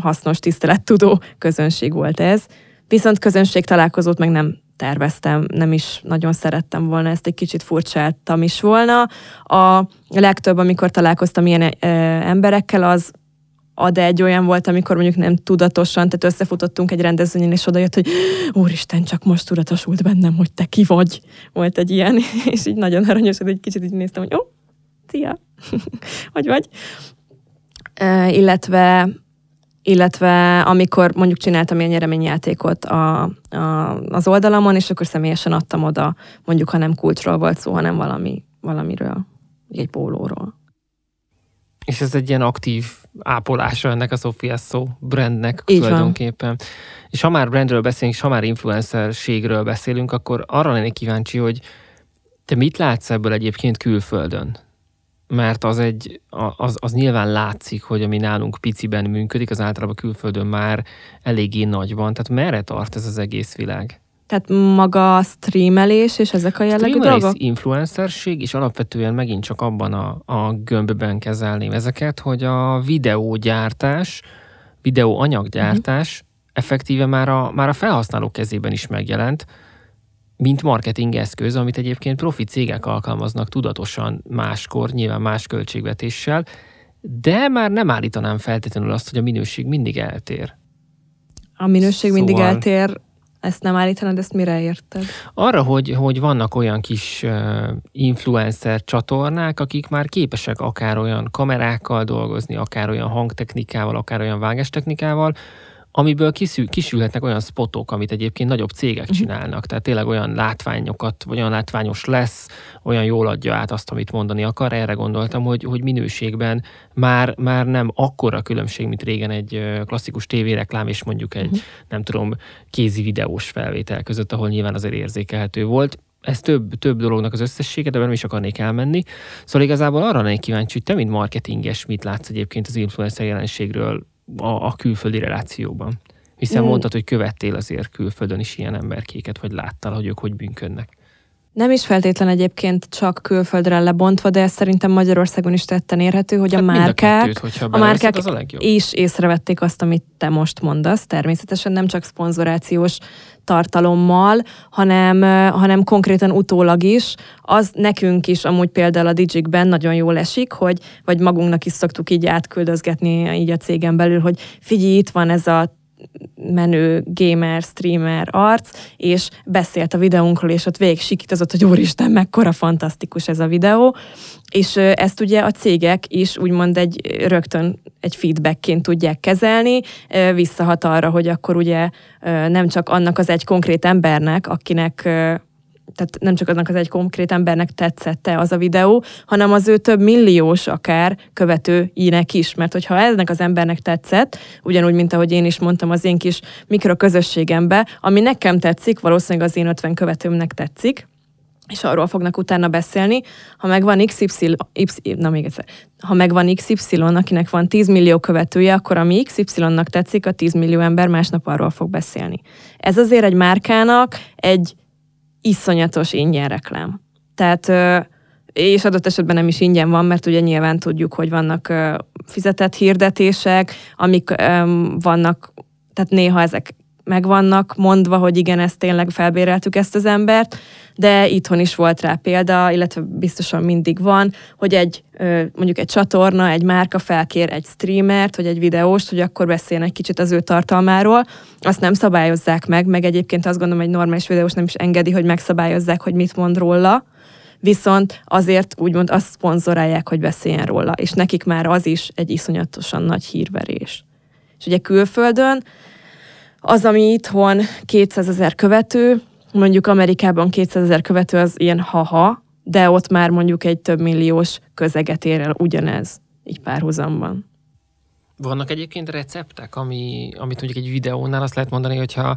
hasznos, tisztelettudó közönség volt ez. Viszont közönség találkozót meg nem terveztem, nem is nagyon szerettem volna, ezt egy kicsit furcsáltam is volna. A legtöbb, amikor találkoztam ilyen emberekkel, az ad egy olyan volt, amikor mondjuk nem tudatosan, tehát összefutottunk egy rendezvényen, és odajött, hogy úristen, csak most tudatosult bennem, hogy te ki vagy. Volt egy ilyen, és így nagyon aranyos, hogy egy kicsit így néztem, hogy ó, oh, szia, hogy vagy. Uh, illetve illetve amikor mondjuk csináltam ilyen nyereményjátékot a, a, az oldalamon, és akkor személyesen adtam oda, mondjuk ha nem kulcsról volt szó, hanem valami, valamiről, egy pólóról. És ez egy ilyen aktív ápolása ennek a Sofia szó brandnek Így tulajdonképpen. Van. És ha már brandről beszélünk, és ha már influencerségről beszélünk, akkor arra lennék kíváncsi, hogy te mit látsz ebből egyébként külföldön? Mert az, egy, az, az nyilván látszik, hogy ami nálunk piciben működik, az általában külföldön már eléggé nagy van. Tehát merre tart ez az egész világ? Tehát maga a streamelés és ezek a jellegű dolgok? influencerség, és alapvetően megint csak abban a, a gömbben kezelném ezeket, hogy a videógyártás, videó anyaggyártás uh-huh. effektíve már a, már a felhasználók kezében is megjelent, mint marketing eszköz, amit egyébként profi cégek alkalmaznak tudatosan máskor, nyilván más költségvetéssel, de már nem állítanám feltétlenül azt, hogy a minőség mindig eltér. A minőség szóval... mindig eltér, ezt nem állítanod, ezt mire érted? Arra, hogy, hogy vannak olyan kis influencer csatornák, akik már képesek akár olyan kamerákkal dolgozni, akár olyan hangtechnikával, akár olyan vágástechnikával, amiből kiszül, kisülhetnek olyan spotok, amit egyébként nagyobb cégek uh-huh. csinálnak. Tehát tényleg olyan látványokat, vagy olyan látványos lesz, olyan jól adja át azt, amit mondani akar. Erre gondoltam, hogy, hogy minőségben már, már nem akkora különbség, mint régen egy klasszikus tévéreklám, és mondjuk egy, uh-huh. nem tudom, kézi videós felvétel között, ahol nyilván azért érzékelhető volt ez több, több dolognak az összessége, de nem is akarnék elmenni. Szóval igazából arra lennék kíváncsi, hogy te, mint marketinges, mit látsz egyébként az influencer jelenségről a, a külföldi relációban. Hiszen mm. mondtad, hogy követtél azért külföldön is ilyen emberkéket, vagy láttál, hogy ők hogy bűnkönnek. Nem is feltétlen egyébként csak külföldre lebontva, de ez szerintem Magyarországon is tetten érhető, hogy hát a márkák, a, kettőt, a márkák az a is észrevették azt, amit te most mondasz. Természetesen nem csak szponzorációs tartalommal, hanem, hanem konkrétan utólag is. Az nekünk is amúgy például a Digikben nagyon jól esik, hogy, vagy magunknak is szoktuk így átküldözgetni így a cégen belül, hogy figyelj, itt van ez a menő gamer, streamer arc, és beszélt a videónkról, és ott végig sikítozott, hogy úristen, mekkora fantasztikus ez a videó, és ezt ugye a cégek is úgymond egy rögtön egy feedbackként tudják kezelni, visszahat arra, hogy akkor ugye nem csak annak az egy konkrét embernek, akinek tehát nem csak aznak az egy konkrét embernek tetszette az a videó, hanem az ő több milliós akár követőinek is, mert hogyha eznek az embernek tetszett, ugyanúgy, mint ahogy én is mondtam az én kis mikroközösségembe, ami nekem tetszik, valószínűleg az én 50 követőmnek tetszik, és arról fognak utána beszélni. Ha megvan XY, y, na még egyszer, ha megvan XY, akinek van 10 millió követője, akkor ami XY-nak tetszik, a 10 millió ember másnap arról fog beszélni. Ez azért egy márkának egy iszonyatos ingyen reklám. Tehát és adott esetben nem is ingyen van, mert ugye nyilván tudjuk, hogy vannak fizetett hirdetések, amik vannak, tehát néha ezek meg vannak mondva, hogy igen, ezt tényleg felbéreltük ezt az embert, de itthon is volt rá példa, illetve biztosan mindig van, hogy egy mondjuk egy csatorna, egy márka felkér egy streamert, vagy egy videóst, hogy akkor beszéljen egy kicsit az ő tartalmáról, azt nem szabályozzák meg, meg egyébként azt gondolom, egy normális videós nem is engedi, hogy megszabályozzák, hogy mit mond róla, viszont azért úgymond azt szponzorálják, hogy beszéljen róla, és nekik már az is egy iszonyatosan nagy hírverés. És ugye külföldön az, ami itthon 200 ezer követő, mondjuk Amerikában 200 ezer követő az ilyen haha, de ott már mondjuk egy több milliós közeget ér el ugyanez, így párhuzamban. Vannak egyébként receptek, ami, amit mondjuk egy videónál azt lehet mondani, hogyha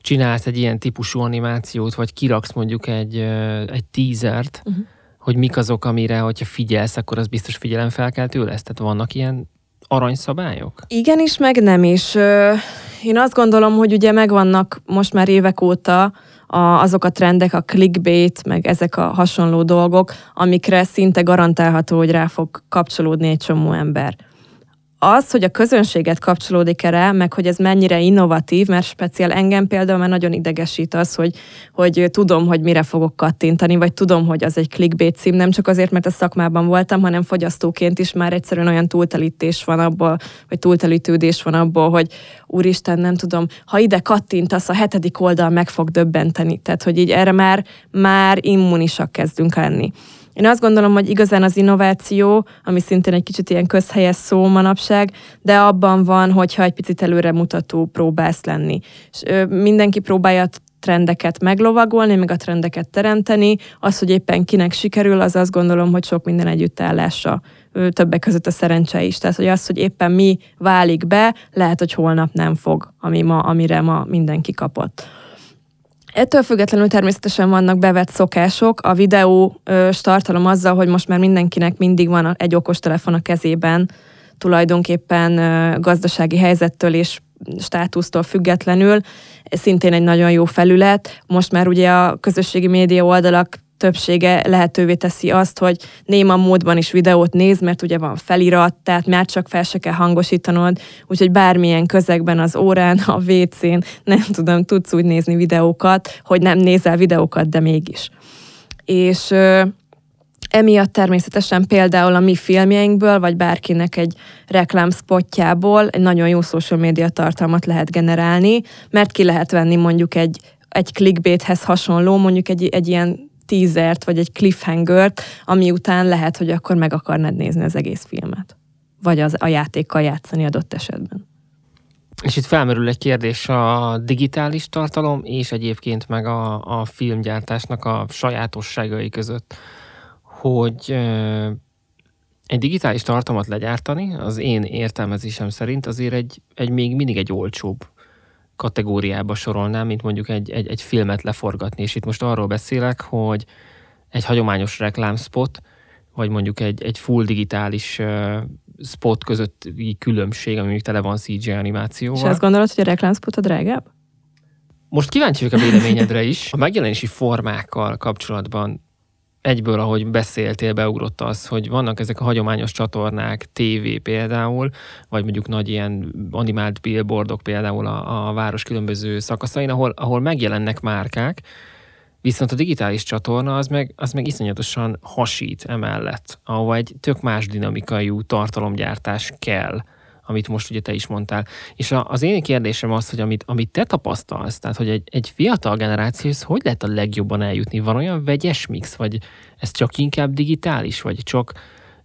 csinálsz egy ilyen típusú animációt, vagy kiraksz mondjuk egy, egy teasert, uh-huh. hogy mik azok, amire, hogyha figyelsz, akkor az biztos figyelemfelkeltő lesz? Tehát vannak ilyen aranyszabályok? Igen is, meg nem is. Én azt gondolom, hogy ugye megvannak most már évek óta a, azok a trendek, a clickbait, meg ezek a hasonló dolgok, amikre szinte garantálható, hogy rá fog kapcsolódni egy csomó ember az, hogy a közönséget kapcsolódik erre, meg hogy ez mennyire innovatív, mert speciál engem például már nagyon idegesít az, hogy, hogy tudom, hogy mire fogok kattintani, vagy tudom, hogy az egy clickbait cím, nem csak azért, mert a szakmában voltam, hanem fogyasztóként is már egyszerűen olyan túltelítés van abból, vagy túltelítődés van abból, hogy úristen, nem tudom, ha ide kattintasz, a hetedik oldal meg fog döbbenteni. Tehát, hogy így erre már, már immunisak kezdünk lenni. Én azt gondolom, hogy igazán az innováció, ami szintén egy kicsit ilyen közhelyes szó manapság, de abban van, hogyha egy picit előremutató próbálsz lenni. És ö, mindenki próbálja trendeket meglovagolni, meg a trendeket teremteni. Az, hogy éppen kinek sikerül, az azt gondolom, hogy sok minden együttállása többek között a szerencse is. Tehát, hogy az, hogy éppen mi válik be, lehet, hogy holnap nem fog, ami ma, amire ma mindenki kapott. Ettől függetlenül természetesen vannak bevett szokások. A videó startalom azzal, hogy most már mindenkinek mindig van egy okostelefon a kezében, tulajdonképpen gazdasági helyzettől és státusztól függetlenül, szintén egy nagyon jó felület. Most már ugye a közösségi média oldalak többsége lehetővé teszi azt, hogy néma módban is videót néz, mert ugye van felirat, tehát már csak fel se kell hangosítanod, úgyhogy bármilyen közegben, az órán, a WC-n, nem tudom, tudsz úgy nézni videókat, hogy nem nézel videókat, de mégis. És ö, Emiatt természetesen például a mi filmjeinkből, vagy bárkinek egy reklámspotjából egy nagyon jó social media tartalmat lehet generálni, mert ki lehet venni mondjuk egy, egy clickbaithez hasonló, mondjuk egy, egy ilyen teasert, vagy egy cliffhangert, ami után lehet, hogy akkor meg akarnád nézni az egész filmet. Vagy az, a játékkal játszani adott esetben. És itt felmerül egy kérdés a digitális tartalom, és egyébként meg a, a filmgyártásnak a sajátosságai között, hogy egy digitális tartalmat legyártani, az én értelmezésem szerint azért egy, egy még mindig egy olcsóbb kategóriába sorolnám, mint mondjuk egy, egy, egy filmet leforgatni. És itt most arról beszélek, hogy egy hagyományos reklámspot, vagy mondjuk egy, egy full digitális uh, spot közötti különbség, ami tele van CGI animációval. És azt gondolod, hogy a reklámspot a drágább? Most kíváncsi vagyok a véleményedre is. A megjelenési formákkal kapcsolatban egyből, ahogy beszéltél, beugrott az, hogy vannak ezek a hagyományos csatornák, TV például, vagy mondjuk nagy ilyen animált billboardok például a, a város különböző szakaszain, ahol, ahol megjelennek márkák, viszont a digitális csatorna az meg, az meg iszonyatosan hasít emellett, ahol egy tök más dinamikai tartalomgyártás kell amit most ugye te is mondtál. És a, az én kérdésem az, hogy amit, amit te tapasztalsz, tehát hogy egy, egy fiatal generációhoz hogy lehet a legjobban eljutni? Van olyan vegyes mix, vagy ez csak inkább digitális, vagy csak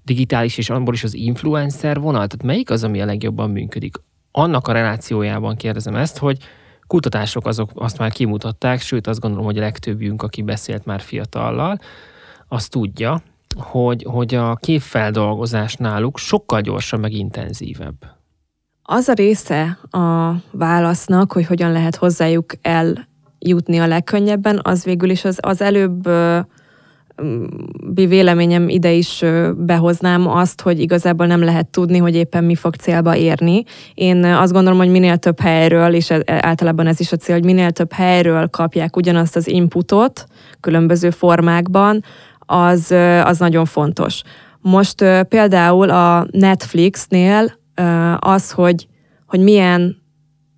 digitális és abból is az influencer vonal? Tehát melyik az, ami a legjobban működik? Annak a relációjában kérdezem ezt, hogy kutatások azok azt már kimutatták, sőt azt gondolom, hogy a legtöbbjünk, aki beszélt már fiatallal, azt tudja, hogy, hogy a képfeldolgozás náluk sokkal gyorsabb, meg intenzívebb. Az a része a válasznak, hogy hogyan lehet hozzájuk eljutni a legkönnyebben, az végül is az, az előbb véleményem ide is behoznám azt, hogy igazából nem lehet tudni, hogy éppen mi fog célba érni. Én azt gondolom, hogy minél több helyről, és e, általában ez is a cél, hogy minél több helyről kapják ugyanazt az inputot különböző formákban, az, az nagyon fontos. Most például a Netflixnél az, hogy, hogy milyen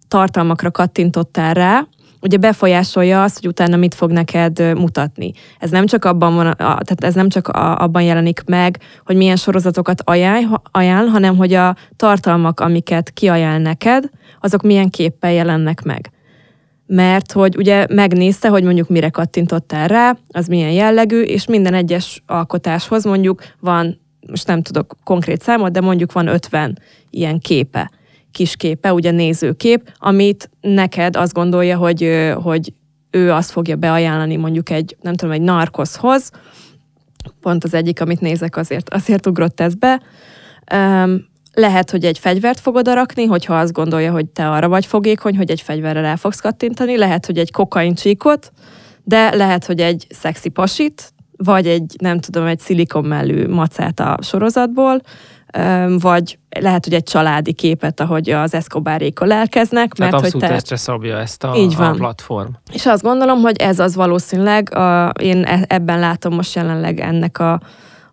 tartalmakra kattintottál rá, ugye befolyásolja azt, hogy utána mit fog neked mutatni. Ez nem csak abban, van, tehát ez nem csak abban jelenik meg, hogy milyen sorozatokat ajánl, ajánl, hanem hogy a tartalmak, amiket kiajánl neked, azok milyen képpel jelennek meg mert hogy ugye megnézte, hogy mondjuk mire kattintottál rá, az milyen jellegű, és minden egyes alkotáshoz mondjuk van, most nem tudok konkrét számot, de mondjuk van 50 ilyen képe, kis képe, ugye nézőkép, amit neked azt gondolja, hogy, hogy ő azt fogja beajánlani mondjuk egy, nem tudom, egy narkoszhoz, pont az egyik, amit nézek, azért, azért ugrott ez be, lehet, hogy egy fegyvert fogod rakni, hogyha azt gondolja, hogy te arra vagy fogékony, hogy egy fegyverre rá fogsz kattintani, lehet, hogy egy kokain csíkot, de lehet, hogy egy szexi pasit, vagy egy, nem tudom, egy mellű macát a sorozatból, vagy lehet, hogy egy családi képet, ahogy az Escobárékkal elkeznek. Tehát mert abszolút hogy te... testre szabja ezt a, Így van. a platform. És azt gondolom, hogy ez az valószínűleg, a, én e- ebben látom most jelenleg ennek a,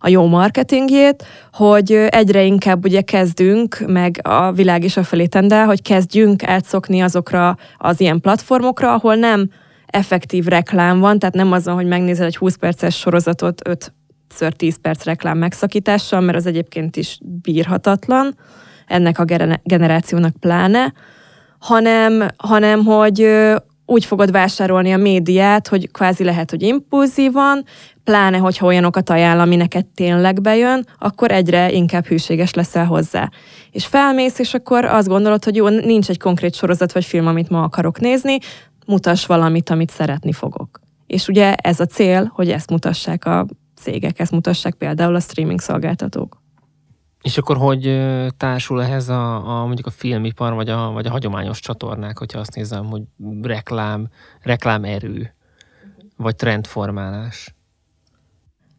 a jó marketingjét, hogy egyre inkább ugye kezdünk, meg a világ is a felé tendel, hogy kezdjünk átszokni azokra az ilyen platformokra, ahol nem effektív reklám van, tehát nem azon, hogy megnézel egy 20 perces sorozatot 5 ször 10 perc reklám megszakítással, mert az egyébként is bírhatatlan, ennek a generációnak pláne, hanem, hanem hogy úgy fogod vásárolni a médiát, hogy kvázi lehet, hogy impulzívan, pláne, hogyha olyanokat ajánl, ami neked tényleg bejön, akkor egyre inkább hűséges leszel hozzá. És felmész, és akkor azt gondolod, hogy jó, nincs egy konkrét sorozat vagy film, amit ma akarok nézni, mutass valamit, amit szeretni fogok. És ugye ez a cél, hogy ezt mutassák a cégek, ezt mutassák például a streaming szolgáltatók. És akkor hogy társul ehhez a, a mondjuk a filmipar, vagy a, vagy a hagyományos csatornák, hogyha azt nézem, hogy reklám, reklám erő, vagy trendformálás?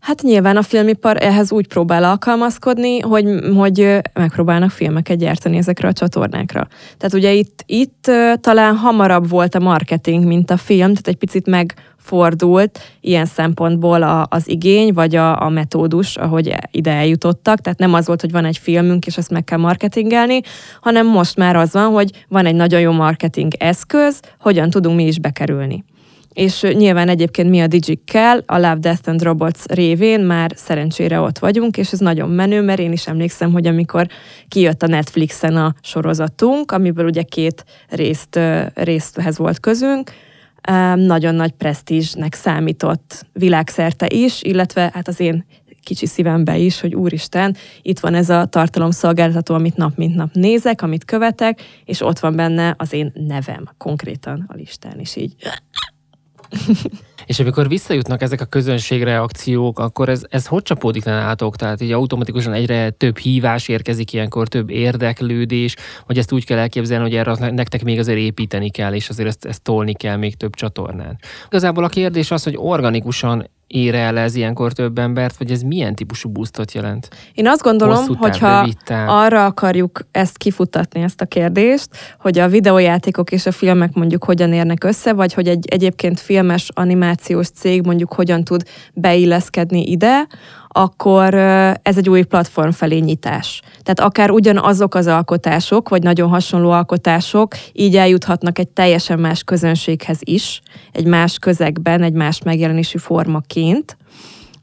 Hát nyilván a filmipar ehhez úgy próbál alkalmazkodni, hogy, hogy megpróbálnak filmeket gyártani ezekre a csatornákra. Tehát ugye itt, itt talán hamarabb volt a marketing, mint a film, tehát egy picit megfordult ilyen szempontból a, az igény, vagy a, a metódus, ahogy ide eljutottak. Tehát nem az volt, hogy van egy filmünk, és ezt meg kell marketingelni, hanem most már az van, hogy van egy nagyon jó marketing eszköz, hogyan tudunk mi is bekerülni és nyilván egyébként mi a Digikkel, a Love, Death and Robots révén már szerencsére ott vagyunk, és ez nagyon menő, mert én is emlékszem, hogy amikor kijött a Netflixen a sorozatunk, amiből ugye két részt, részthez volt közünk, nagyon nagy presztízsnek számított világszerte is, illetve hát az én kicsi szívembe is, hogy úristen, itt van ez a tartalomszolgáltató, amit nap mint nap nézek, amit követek, és ott van benne az én nevem konkrétan a listán, és így És amikor visszajutnak ezek a közönségreakciók, akkor ez, ez hogy csapódik le nálatok? Tehát így automatikusan egyre több hívás érkezik ilyenkor, több érdeklődés, vagy ezt úgy kell elképzelni, hogy erre nektek még azért építeni kell, és azért ezt, ezt tolni kell még több csatornán. Igazából a kérdés az, hogy organikusan ér el ez ilyenkor több embert, vagy ez milyen típusú boostot jelent? Én azt gondolom, hogy hogyha arra akarjuk ezt kifutatni, ezt a kérdést, hogy a videójátékok és a filmek mondjuk hogyan érnek össze, vagy hogy egy egyébként filmes animációs cég mondjuk hogyan tud beilleszkedni ide, akkor ez egy új platform felé nyitás. Tehát akár ugyanazok az alkotások, vagy nagyon hasonló alkotások így eljuthatnak egy teljesen más közönséghez is, egy más közegben, egy más megjelenési formaként,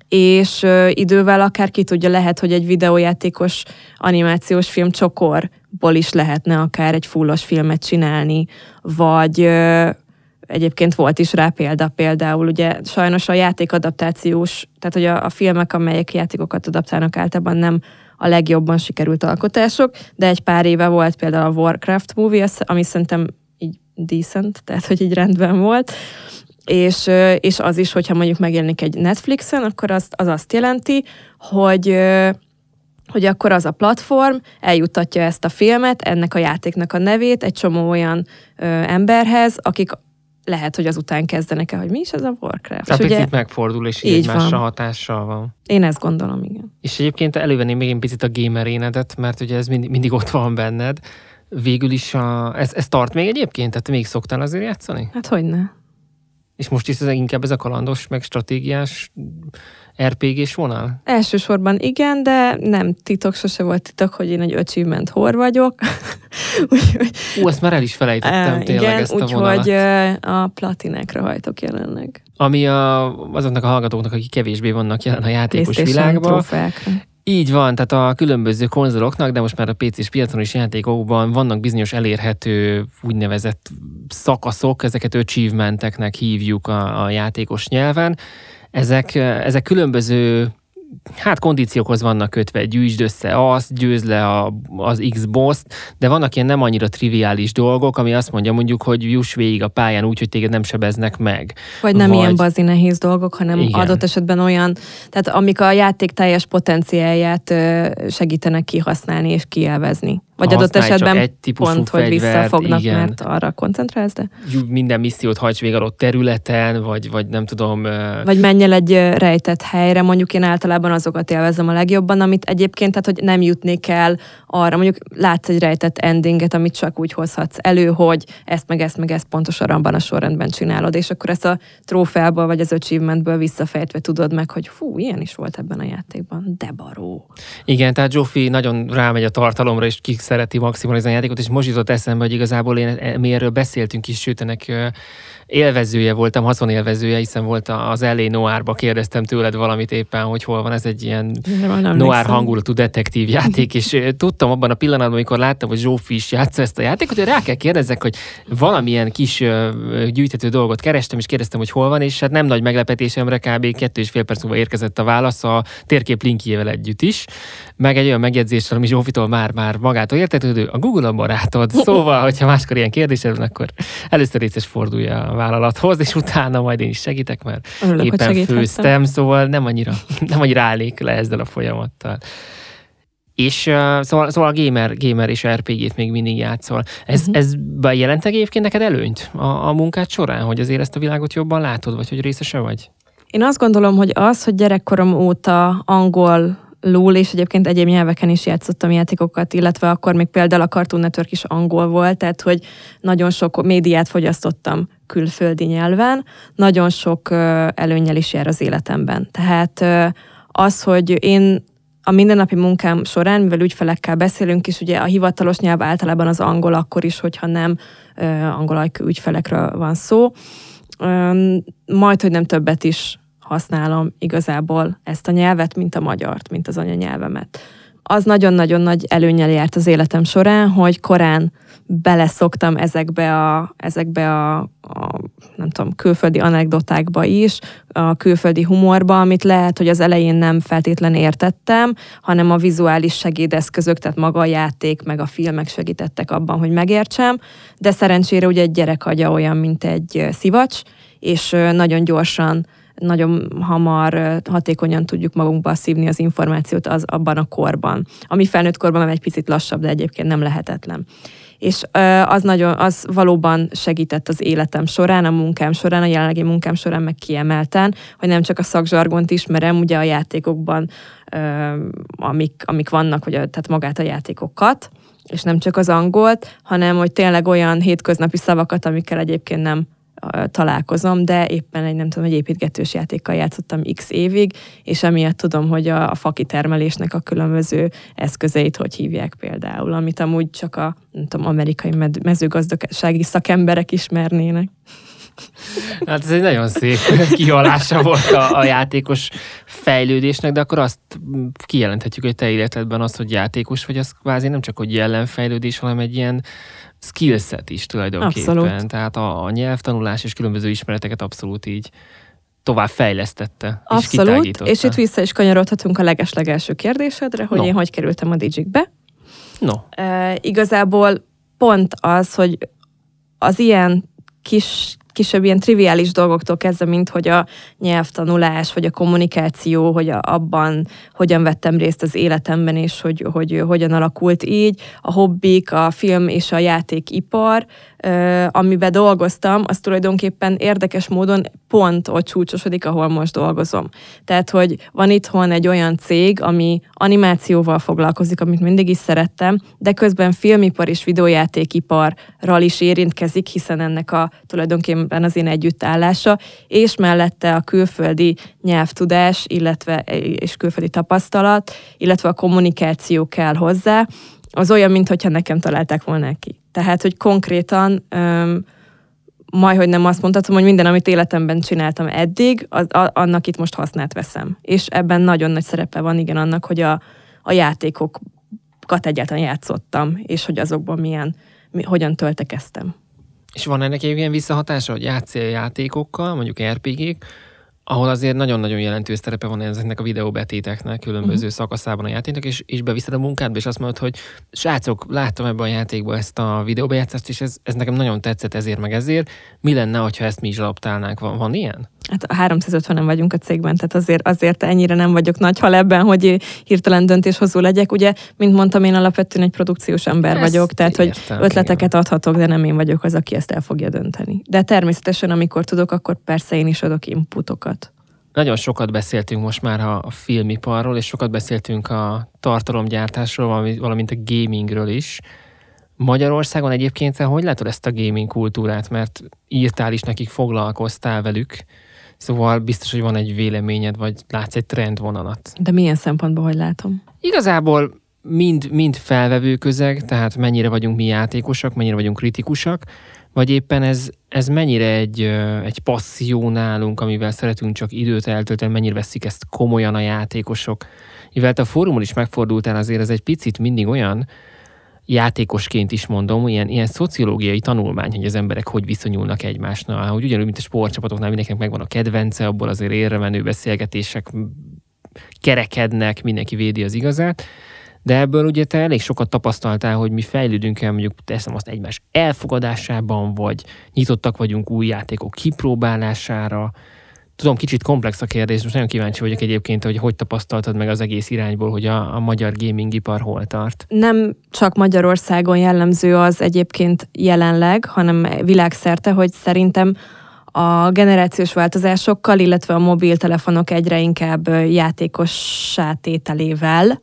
és idővel akár ki tudja, lehet, hogy egy videójátékos animációs film csokorból is lehetne akár egy fullos filmet csinálni, vagy egyébként volt is rá példa például, ugye sajnos a játékadaptációs, tehát hogy a, a filmek, amelyek játékokat adaptálnak általában nem a legjobban sikerült alkotások, de egy pár éve volt például a Warcraft movie, ami szerintem így decent, tehát hogy így rendben volt, és, és az is, hogyha mondjuk megjelenik egy Netflixen, akkor az, az azt jelenti, hogy hogy akkor az a platform eljutatja ezt a filmet, ennek a játéknak a nevét egy csomó olyan ö, emberhez, akik lehet, hogy azután kezdenek el, hogy mi is ez a Warcraft. Tehát ugye, picit megfordul, és így egymásra hatással van. Én ezt gondolom, igen. És egyébként elővenném még egy picit a gamer énedet, mert ugye ez mindig, mindig ott van benned. Végül is a, ez, ez tart még egyébként? Tehát még szoktál azért játszani? Hát hogy ne. És most is ez inkább ez a kalandos, meg stratégiás RPG-s vonal? Elsősorban igen, de nem titok, sose volt titok, hogy én egy achievement hor vagyok. Ú, ezt már el is felejtettem uh, tényleg igen, ezt a vonalat. úgyhogy a platinákra hajtok jelenleg. Ami a, azoknak a hallgatóknak, akik kevésbé vannak jelen a játékos világban. Trófeákra. Így van, tehát a különböző konzoloknak, de most már a PC-s piacon is játékokban vannak bizonyos elérhető úgynevezett szakaszok, ezeket achievementeknek hívjuk a, a játékos nyelven. Ezek, ezek különböző hát kondíciókhoz vannak kötve, gyűjtsd össze azt, győz le a, az X-boss-t, de vannak ilyen nem annyira triviális dolgok, ami azt mondja mondjuk, hogy juss végig a pályán úgy, hogy téged nem sebeznek meg. Vagy nem Vagy... ilyen bazi nehéz dolgok, hanem Igen. adott esetben olyan, tehát amik a játék teljes potenciáját segítenek kihasználni és kielvezni. Vagy adott esetben egy típusú pont, hogy fegyvert, visszafognak, igen. mert arra koncentrálsz, de... minden missziót hajts végig adott területen, vagy, vagy nem tudom... Vagy menj el egy rejtett helyre, mondjuk én általában azokat élvezem a legjobban, amit egyébként, tehát hogy nem jutnék el arra, mondjuk látsz egy rejtett endinget, amit csak úgy hozhatsz elő, hogy ezt meg ezt meg ezt pontosan abban a sorrendben csinálod, és akkor ezt a trófeából vagy az achievementből visszafejtve tudod meg, hogy fú, ilyen is volt ebben a játékban, de baró. Igen, tehát Zsófi nagyon rámegy a tartalomra, és ki szereti maximalizálni a játékot, és most jutott eszembe, hogy igazából én, e, mi erről beszéltünk is, sőt, ennek élvezője voltam, haszon élvezője, hiszen volt az Elé Noárba, kérdeztem tőled valamit éppen, hogy hol van ez egy ilyen noir hangulatú detektív játék, és tudtam abban a pillanatban, amikor láttam, hogy Zsófi is játsza ezt a játékot, hogy rá kell kérdezzek, hogy valamilyen kis gyűjtető dolgot kerestem, és kérdeztem, hogy hol van, és hát nem nagy meglepetésemre kb. kettő és fél perc múlva érkezett a válasz a térkép linkjével együtt is, meg egy olyan megjegyzéssel, ami Zsófitól már, már magától értetődő, a Google a barátod. Szóval, hogyha máskor ilyen kérdésed van, akkor először részes fordulj a vállalathoz, és utána majd én is segítek, mert Örülök, éppen főztem, szóval nem annyira, nem annyira állék le ezzel a folyamattal. És uh, szóval, szóval a gamer, gamer és RPG-t még mindig játszol. Ez, Mhm. ez bejelent egyébként neked előnyt a, a munkád során, hogy azért ezt a világot jobban látod, vagy hogy részese vagy? Én azt gondolom, hogy az, hogy gyerekkorom óta angol lul, és egyébként egyéb nyelveken is játszottam játékokat, illetve akkor még például a Cartoon Network is angol volt, tehát hogy nagyon sok médiát fogyasztottam külföldi nyelven, nagyon sok előnyel is jár az életemben. Tehát az, hogy én a mindennapi munkám során, mivel ügyfelekkel beszélünk, és ugye a hivatalos nyelv általában az angol akkor is, hogyha nem ö, angol ajkú ügyfelekről van szó, majd, hogy nem többet is használom igazából ezt a nyelvet, mint a magyart, mint az anyanyelvemet. Az nagyon-nagyon nagy előnyel járt az életem során, hogy korán beleszoktam ezekbe a, ezekbe a, a nem tudom, külföldi anekdotákba is, a külföldi humorba, amit lehet, hogy az elején nem feltétlen értettem, hanem a vizuális segédeszközök, tehát maga a játék, meg a filmek segítettek abban, hogy megértsem, de szerencsére ugye egy gyerek agya olyan, mint egy szivacs, és nagyon gyorsan nagyon hamar, hatékonyan tudjuk magunkba szívni az információt az abban a korban. Ami felnőtt korban már egy picit lassabb, de egyébként nem lehetetlen. És az nagyon, az valóban segített az életem során, a munkám során, a jelenlegi munkám során meg kiemelten, hogy nem csak a szakzsargont ismerem, ugye a játékokban, amik, amik vannak, vagy a, tehát magát a játékokat, és nem csak az angolt, hanem hogy tényleg olyan hétköznapi szavakat, amikkel egyébként nem találkozom, de éppen egy, nem tudom, egy építgetős játékkal játszottam x évig, és emiatt tudom, hogy a, a fakitermelésnek a különböző eszközeit hogy hívják például, amit amúgy csak a nem tudom, amerikai med- mezőgazdasági szakemberek ismernének. Hát ez egy nagyon szép kihalása volt a, a játékos fejlődésnek, de akkor azt kijelenthetjük, hogy te életedben az, hogy játékos vagy, az kvázi nem csak hogy jelenfejlődés, hanem egy ilyen skillset is tulajdonképpen. Abszolút. Tehát a, a nyelvtanulás és különböző ismereteket abszolút így tovább fejlesztette. és Abszolút, kitágította. és itt vissza is kanyarodhatunk a legeslegelső kérdésedre, hogy No. én hogy kerültem a Digikbe. No, E, igazából pont az, hogy az ilyen kis, kisebb ilyen triviális dolgoktól kezdve, mint hogy a nyelvtanulás, vagy a kommunikáció, hogy a, abban hogyan vettem részt az életemben, és hogy, hogy hogyan alakult így, a hobbik, a film és a játékipar, ö, amiben dolgoztam, az tulajdonképpen érdekes módon pont ott csúcsosodik, ahol most dolgozom. Tehát, hogy van itthon egy olyan cég, ami animációval foglalkozik, amit mindig is szerettem, de közben filmipar és videójátékiparral is érintkezik, hiszen ennek a tulajdonképpen az én együttállása, és mellette a külföldi nyelvtudás, illetve és külföldi tapasztalat, illetve a kommunikáció kell hozzá, az olyan, mintha nekem találták volna ki. Tehát, hogy konkrétan öm, majd, hogy nem azt mondhatom, hogy minden, amit életemben csináltam eddig, az, a, annak itt most hasznát veszem. És ebben nagyon nagy szerepe van, igen, annak, hogy a, a játékokat egyáltalán játszottam, és hogy azokban milyen, mi, hogyan töltekeztem. És van ennek egy ilyen visszahatása, hogy játszél játékokkal, mondjuk RPG-k, ahol azért nagyon-nagyon jelentős szerepe van ezeknek a videóbetéteknek különböző uh-huh. szakaszában a játéknak, és, és beviszed a munkádba, és azt mondod, hogy srácok, láttam ebben a játékban ezt a videóbejátszást, és ez, ez nekem nagyon tetszett ezért meg ezért. Mi lenne, ha ezt mi is alaptálnánk? Van, van ilyen? Hát 350-en vagyunk a cégben, tehát azért, azért ennyire nem vagyok nagy hal ebben, hogy hirtelen döntéshozó legyek. Ugye, mint mondtam, én alapvetően egy produkciós ember ezt vagyok, tehát értem, hogy ötleteket igen. adhatok, de nem én vagyok az, aki ezt el fogja dönteni. De természetesen, amikor tudok, akkor persze én is adok inputokat. Nagyon sokat beszéltünk most már a, filmiparról, és sokat beszéltünk a tartalomgyártásról, valamint a gamingről is. Magyarországon egyébként hogy látod ezt a gaming kultúrát, mert írtál is nekik, foglalkoztál velük, szóval biztos, hogy van egy véleményed, vagy látsz egy trendvonalat. De milyen szempontból, hogy látom? Igazából mind, mind felvevő közeg, tehát mennyire vagyunk mi játékosak, mennyire vagyunk kritikusak, vagy éppen ez, ez mennyire egy, egy passzió nálunk, amivel szeretünk csak időt eltölteni, mennyire veszik ezt komolyan a játékosok. Mivel a fórumon is megfordultál, azért ez egy picit mindig olyan, játékosként is mondom, ilyen, ilyen szociológiai tanulmány, hogy az emberek hogy viszonyulnak egymásnál, hogy ugyanúgy, mint a sportcsapatoknál mindenkinek megvan a kedvence, abból azért érre menő beszélgetések kerekednek, mindenki védi az igazát, de ebből ugye te elég sokat tapasztaltál, hogy mi fejlődünk el mondjuk teszem azt egymás elfogadásában, vagy nyitottak vagyunk új játékok kipróbálására. Tudom, kicsit komplex a kérdés, most nagyon kíváncsi vagyok egyébként, hogy hogy tapasztaltad meg az egész irányból, hogy a, a magyar gaming ipar hol tart. Nem csak Magyarországon jellemző az egyébként jelenleg, hanem világszerte, hogy szerintem a generációs változásokkal, illetve a mobiltelefonok egyre inkább játékos tételével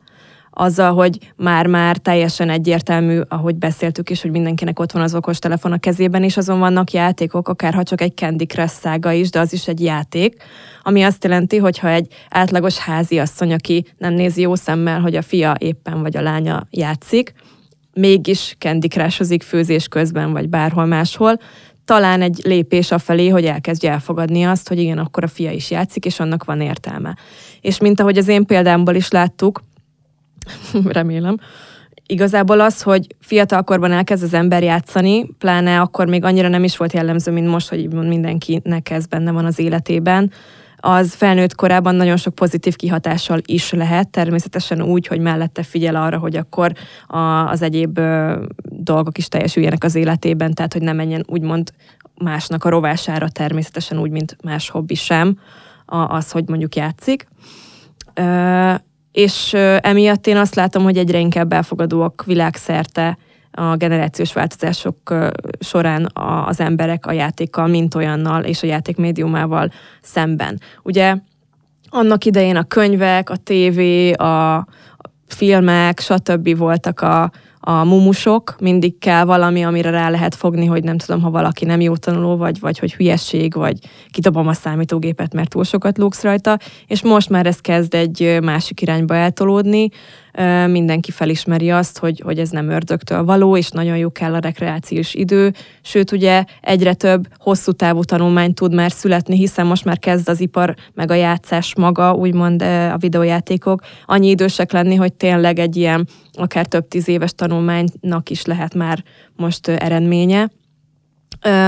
azzal, hogy már-már teljesen egyértelmű, ahogy beszéltük is, hogy mindenkinek ott van az okos telefon a kezében, és azon vannak játékok, akár ha csak egy Candy Crush szága is, de az is egy játék, ami azt jelenti, hogy ha egy átlagos házi asszony, aki nem nézi jó szemmel, hogy a fia éppen vagy a lánya játszik, mégis Candy Crush-ozik főzés közben, vagy bárhol máshol, talán egy lépés afelé, hogy elkezdje elfogadni azt, hogy igen, akkor a fia is játszik, és annak van értelme. És mint ahogy az én példámból is láttuk, remélem. Igazából az, hogy fiatalkorban elkezd az ember játszani, pláne akkor még annyira nem is volt jellemző, mint most, hogy mindenkinek ez benne van az életében, az felnőtt korában nagyon sok pozitív kihatással is lehet, természetesen úgy, hogy mellette figyel arra, hogy akkor a, az egyéb ö, dolgok is teljesüljenek az életében, tehát hogy ne menjen úgymond másnak a rovására természetesen úgy, mint más hobbi sem, a, az, hogy mondjuk játszik. És emiatt én azt látom, hogy egyre inkább elfogadóak világszerte a generációs változások során az emberek a játékkal, mint olyannal, és a játék médiumával szemben. Ugye annak idején a könyvek, a tévé, a filmek, stb. voltak a, a mumusok, mindig kell valami, amire rá lehet fogni, hogy nem tudom, ha valaki nem jó tanuló, vagy, vagy hogy hülyesség, vagy kidobom a számítógépet, mert túl sokat lógsz rajta, és most már ez kezd egy másik irányba eltolódni, mindenki felismeri azt, hogy, hogy ez nem ördögtől való, és nagyon jó kell a rekreációs idő, sőt ugye egyre több hosszú távú tanulmány tud már születni, hiszen most már kezd az ipar, meg a játszás maga, úgymond a videójátékok. Annyi idősek lenni, hogy tényleg egy ilyen akár több tíz éves tanulmánynak is lehet már most eredménye,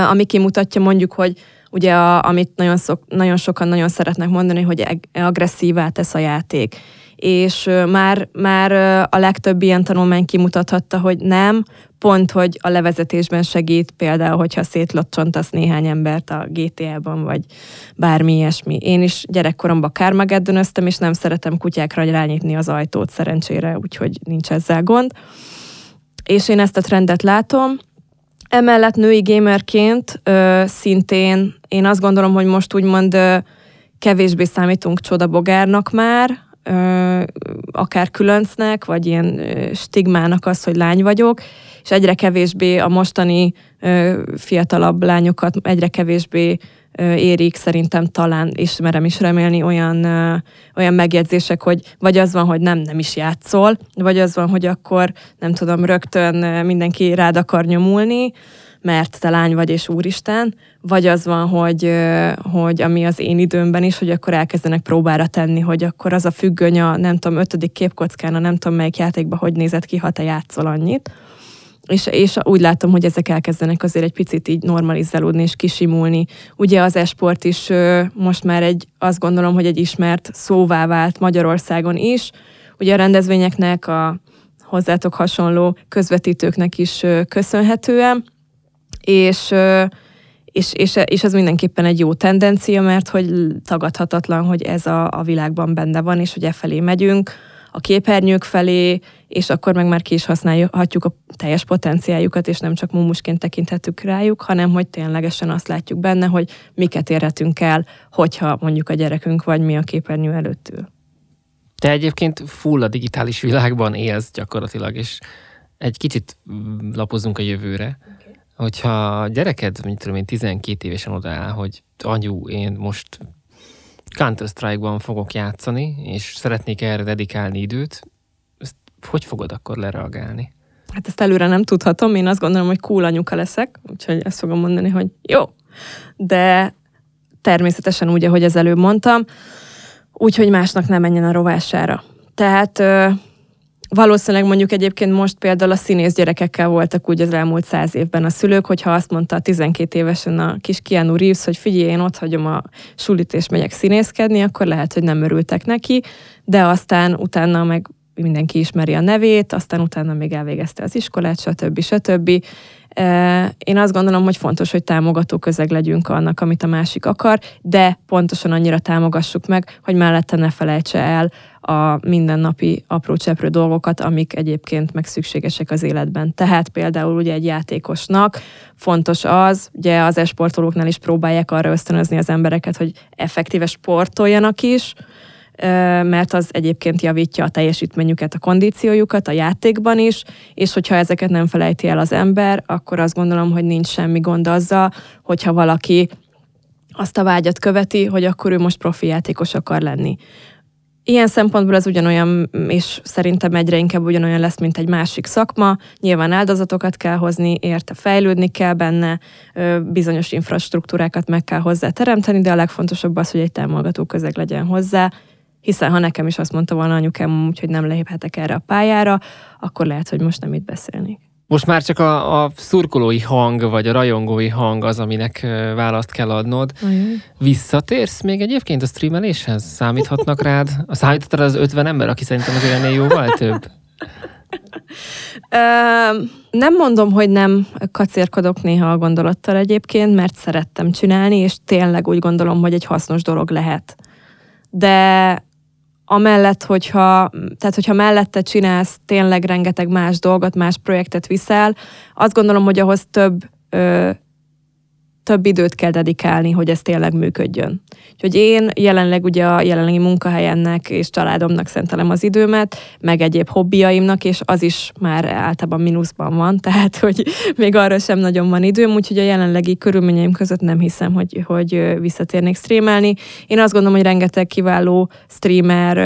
ami kimutatja mondjuk, hogy ugye a, amit nagyon, szok, nagyon sokan nagyon szeretnek mondani, hogy agresszívá tesz a játék és már, már a legtöbb ilyen tanulmány kimutathatta, hogy nem, pont, hogy a levezetésben segít, például, hogyha szétlocsontasz néhány embert a GTA-ban, vagy bármi ilyesmi. Én is gyerekkoromban kármageddönöztem, és nem szeretem kutyákra rányítni az ajtót szerencsére, úgyhogy nincs ezzel gond. És én ezt a trendet látom, Emellett női gamerként ö, szintén én azt gondolom, hogy most úgymond ö, kevésbé számítunk csodabogárnak már, akár különcnek, vagy ilyen stigmának az, hogy lány vagyok, és egyre kevésbé a mostani fiatalabb lányokat egyre kevésbé érik szerintem talán, és merem is remélni olyan, olyan megjegyzések, hogy vagy az van, hogy nem, nem is játszol, vagy az van, hogy akkor nem tudom, rögtön mindenki rád akar nyomulni, mert te lány vagy, és úristen, vagy az van, hogy, hogy ami az én időmben is, hogy akkor elkezdenek próbára tenni, hogy akkor az a függöny a nem tudom, ötödik képkockán, a nem tudom melyik játékban hogy nézett ki, ha te játszol annyit. és, és úgy látom, hogy ezek elkezdenek azért egy picit így normalizálódni és kisimulni. Ugye az esport is most már egy, azt gondolom, hogy egy ismert szóvá vált Magyarországon is. Ugye a rendezvényeknek, a hozzátok hasonló közvetítőknek is köszönhetően, és és, és, és ez mindenképpen egy jó tendencia, mert hogy tagadhatatlan, hogy ez a, a világban benne van, és hogy e felé megyünk, a képernyők felé, és akkor meg már ki is használhatjuk a teljes potenciáljukat, és nem csak mumusként tekinthetünk rájuk, hanem hogy ténylegesen azt látjuk benne, hogy miket érhetünk el, hogyha mondjuk a gyerekünk vagy mi a képernyő előtt ül. Te egyébként full a digitális világban élsz gyakorlatilag, és egy kicsit lapozunk a jövőre. Hogyha a gyereked, mint tudom én, 12 évesen odaáll, hogy anyu, én most Counter-Strike-ban fogok játszani, és szeretnék erre dedikálni időt, ezt hogy fogod akkor lereagálni? Hát ezt előre nem tudhatom, én azt gondolom, hogy cool anyuka leszek, úgyhogy ezt fogom mondani, hogy jó. De természetesen úgy, ahogy az előbb mondtam, úgyhogy másnak nem menjen a rovására. Tehát valószínűleg mondjuk egyébként most például a színész gyerekekkel voltak úgy az elmúlt száz évben a szülők, hogyha azt mondta a 12 évesen a kis Keanu Reeves, hogy figyelj, én ott hagyom a sulit és megyek színészkedni, akkor lehet, hogy nem örültek neki, de aztán utána meg mindenki ismeri a nevét, aztán utána még elvégezte az iskolát, stb. stb. Én azt gondolom, hogy fontos, hogy támogató közeg legyünk annak, amit a másik akar, de pontosan annyira támogassuk meg, hogy mellette ne felejtse el a mindennapi apró cseprő dolgokat, amik egyébként meg szükségesek az életben. Tehát például ugye egy játékosnak fontos az, ugye az esportolóknál is próbálják arra ösztönözni az embereket, hogy effektíve sportoljanak is, mert az egyébként javítja a teljesítményüket, a kondíciójukat a játékban is, és hogyha ezeket nem felejti el az ember, akkor azt gondolom, hogy nincs semmi gond azzal, hogyha valaki azt a vágyat követi, hogy akkor ő most profi játékos akar lenni. Ilyen szempontból ez ugyanolyan, és szerintem egyre inkább ugyanolyan lesz, mint egy másik szakma. Nyilván áldozatokat kell hozni, érte fejlődni kell benne, bizonyos infrastruktúrákat meg kell hozzá teremteni, de a legfontosabb az, hogy egy támogató közeg legyen hozzá, hiszen ha nekem is azt mondta volna anyukám, hogy nem léphetek erre a pályára, akkor lehet, hogy most nem itt beszélnék. Most már csak a, a szurkolói hang, vagy a rajongói hang az, aminek választ kell adnod. Ajaj. Visszatérsz még egyébként a streameléshez? Számíthatnak rád? A számítottad az 50 ember, aki szerintem azért ennél jóval több? nem mondom, hogy nem kacérkodok néha a gondolattal egyébként, mert szerettem csinálni, és tényleg úgy gondolom, hogy egy hasznos dolog lehet. De amellett, hogyha, tehát hogyha mellette csinálsz tényleg rengeteg más dolgot, más projektet viszel, azt gondolom, hogy ahhoz több ö, több időt kell dedikálni, hogy ez tényleg működjön. Úgyhogy én jelenleg ugye a jelenlegi munkahelyemnek és családomnak szentelem az időmet, meg egyéb hobbiaimnak, és az is már általában mínuszban van, tehát hogy még arra sem nagyon van időm, úgyhogy a jelenlegi körülményeim között nem hiszem, hogy, hogy visszatérnék streamelni. Én azt gondolom, hogy rengeteg kiváló streamer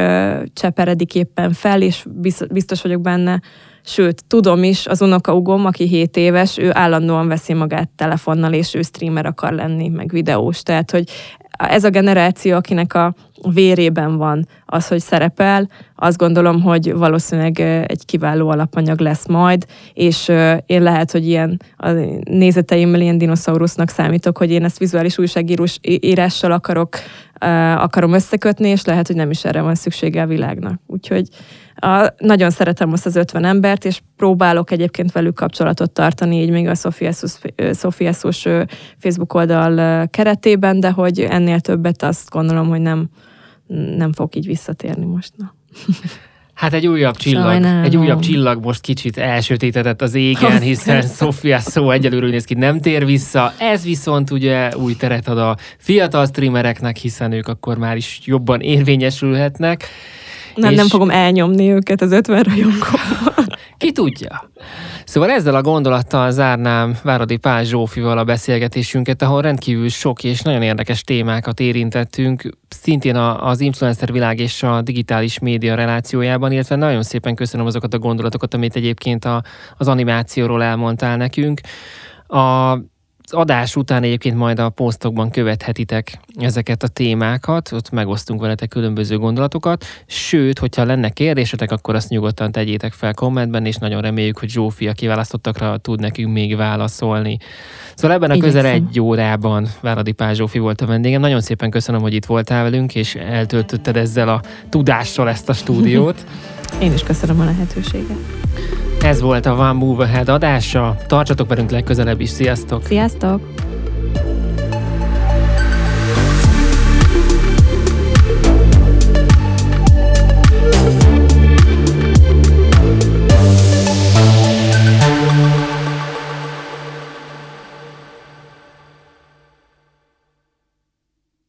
cseperedik éppen fel, és biztos vagyok benne, Sőt, tudom is, az unokaugom, aki 7 éves, ő állandóan veszi magát telefonnal, és ő streamer akar lenni, meg videós. Tehát, hogy ez a generáció, akinek a vérében van az, hogy szerepel, azt gondolom, hogy valószínűleg egy kiváló alapanyag lesz majd, és én lehet, hogy ilyen a nézeteimmel ilyen dinoszaurusznak számítok, hogy én ezt vizuális újságírós írással akarok, akarom összekötni, és lehet, hogy nem is erre van szüksége a világnak. Úgyhogy a, nagyon szeretem most az 50 embert, és próbálok egyébként velük kapcsolatot tartani, így még a Szofieszós Facebook oldal keretében, de hogy ennél többet azt gondolom, hogy nem, nem fog így visszatérni most. Na. Hát egy újabb csillag, Sajnálom. egy újabb csillag most kicsit elsötétedett az égen, hiszen Sofia szó egyelőre néz ki, nem tér vissza. Ez viszont ugye új teret ad a fiatal streamereknek, hiszen ők akkor már is jobban érvényesülhetnek. Nem, és... nem fogom elnyomni őket az 50 rajongóval. Ki tudja? Szóval ezzel a gondolattal zárnám Váradi Pál Zsófival a beszélgetésünket, ahol rendkívül sok és nagyon érdekes témákat érintettünk, szintén az influencer világ és a digitális média relációjában, illetve nagyon szépen köszönöm azokat a gondolatokat, amit egyébként a, az animációról elmondtál nekünk. A adás után egyébként majd a posztokban követhetitek ezeket a témákat, ott megosztunk veletek különböző gondolatokat, sőt, hogyha lenne kérdésetek, akkor azt nyugodtan tegyétek fel kommentben, és nagyon reméljük, hogy Zsófi, a kiválasztottakra tud nekünk még válaszolni. Szóval ebben a közel egy órában Váradi Pál Zsófi volt a vendégem. Nagyon szépen köszönöm, hogy itt voltál velünk, és eltöltötted ezzel a tudással ezt a stúdiót. Én is köszönöm a lehetőséget. Ez volt a One Move Ahead adása. Tartsatok velünk legközelebb is. Sziasztok! Sziasztok!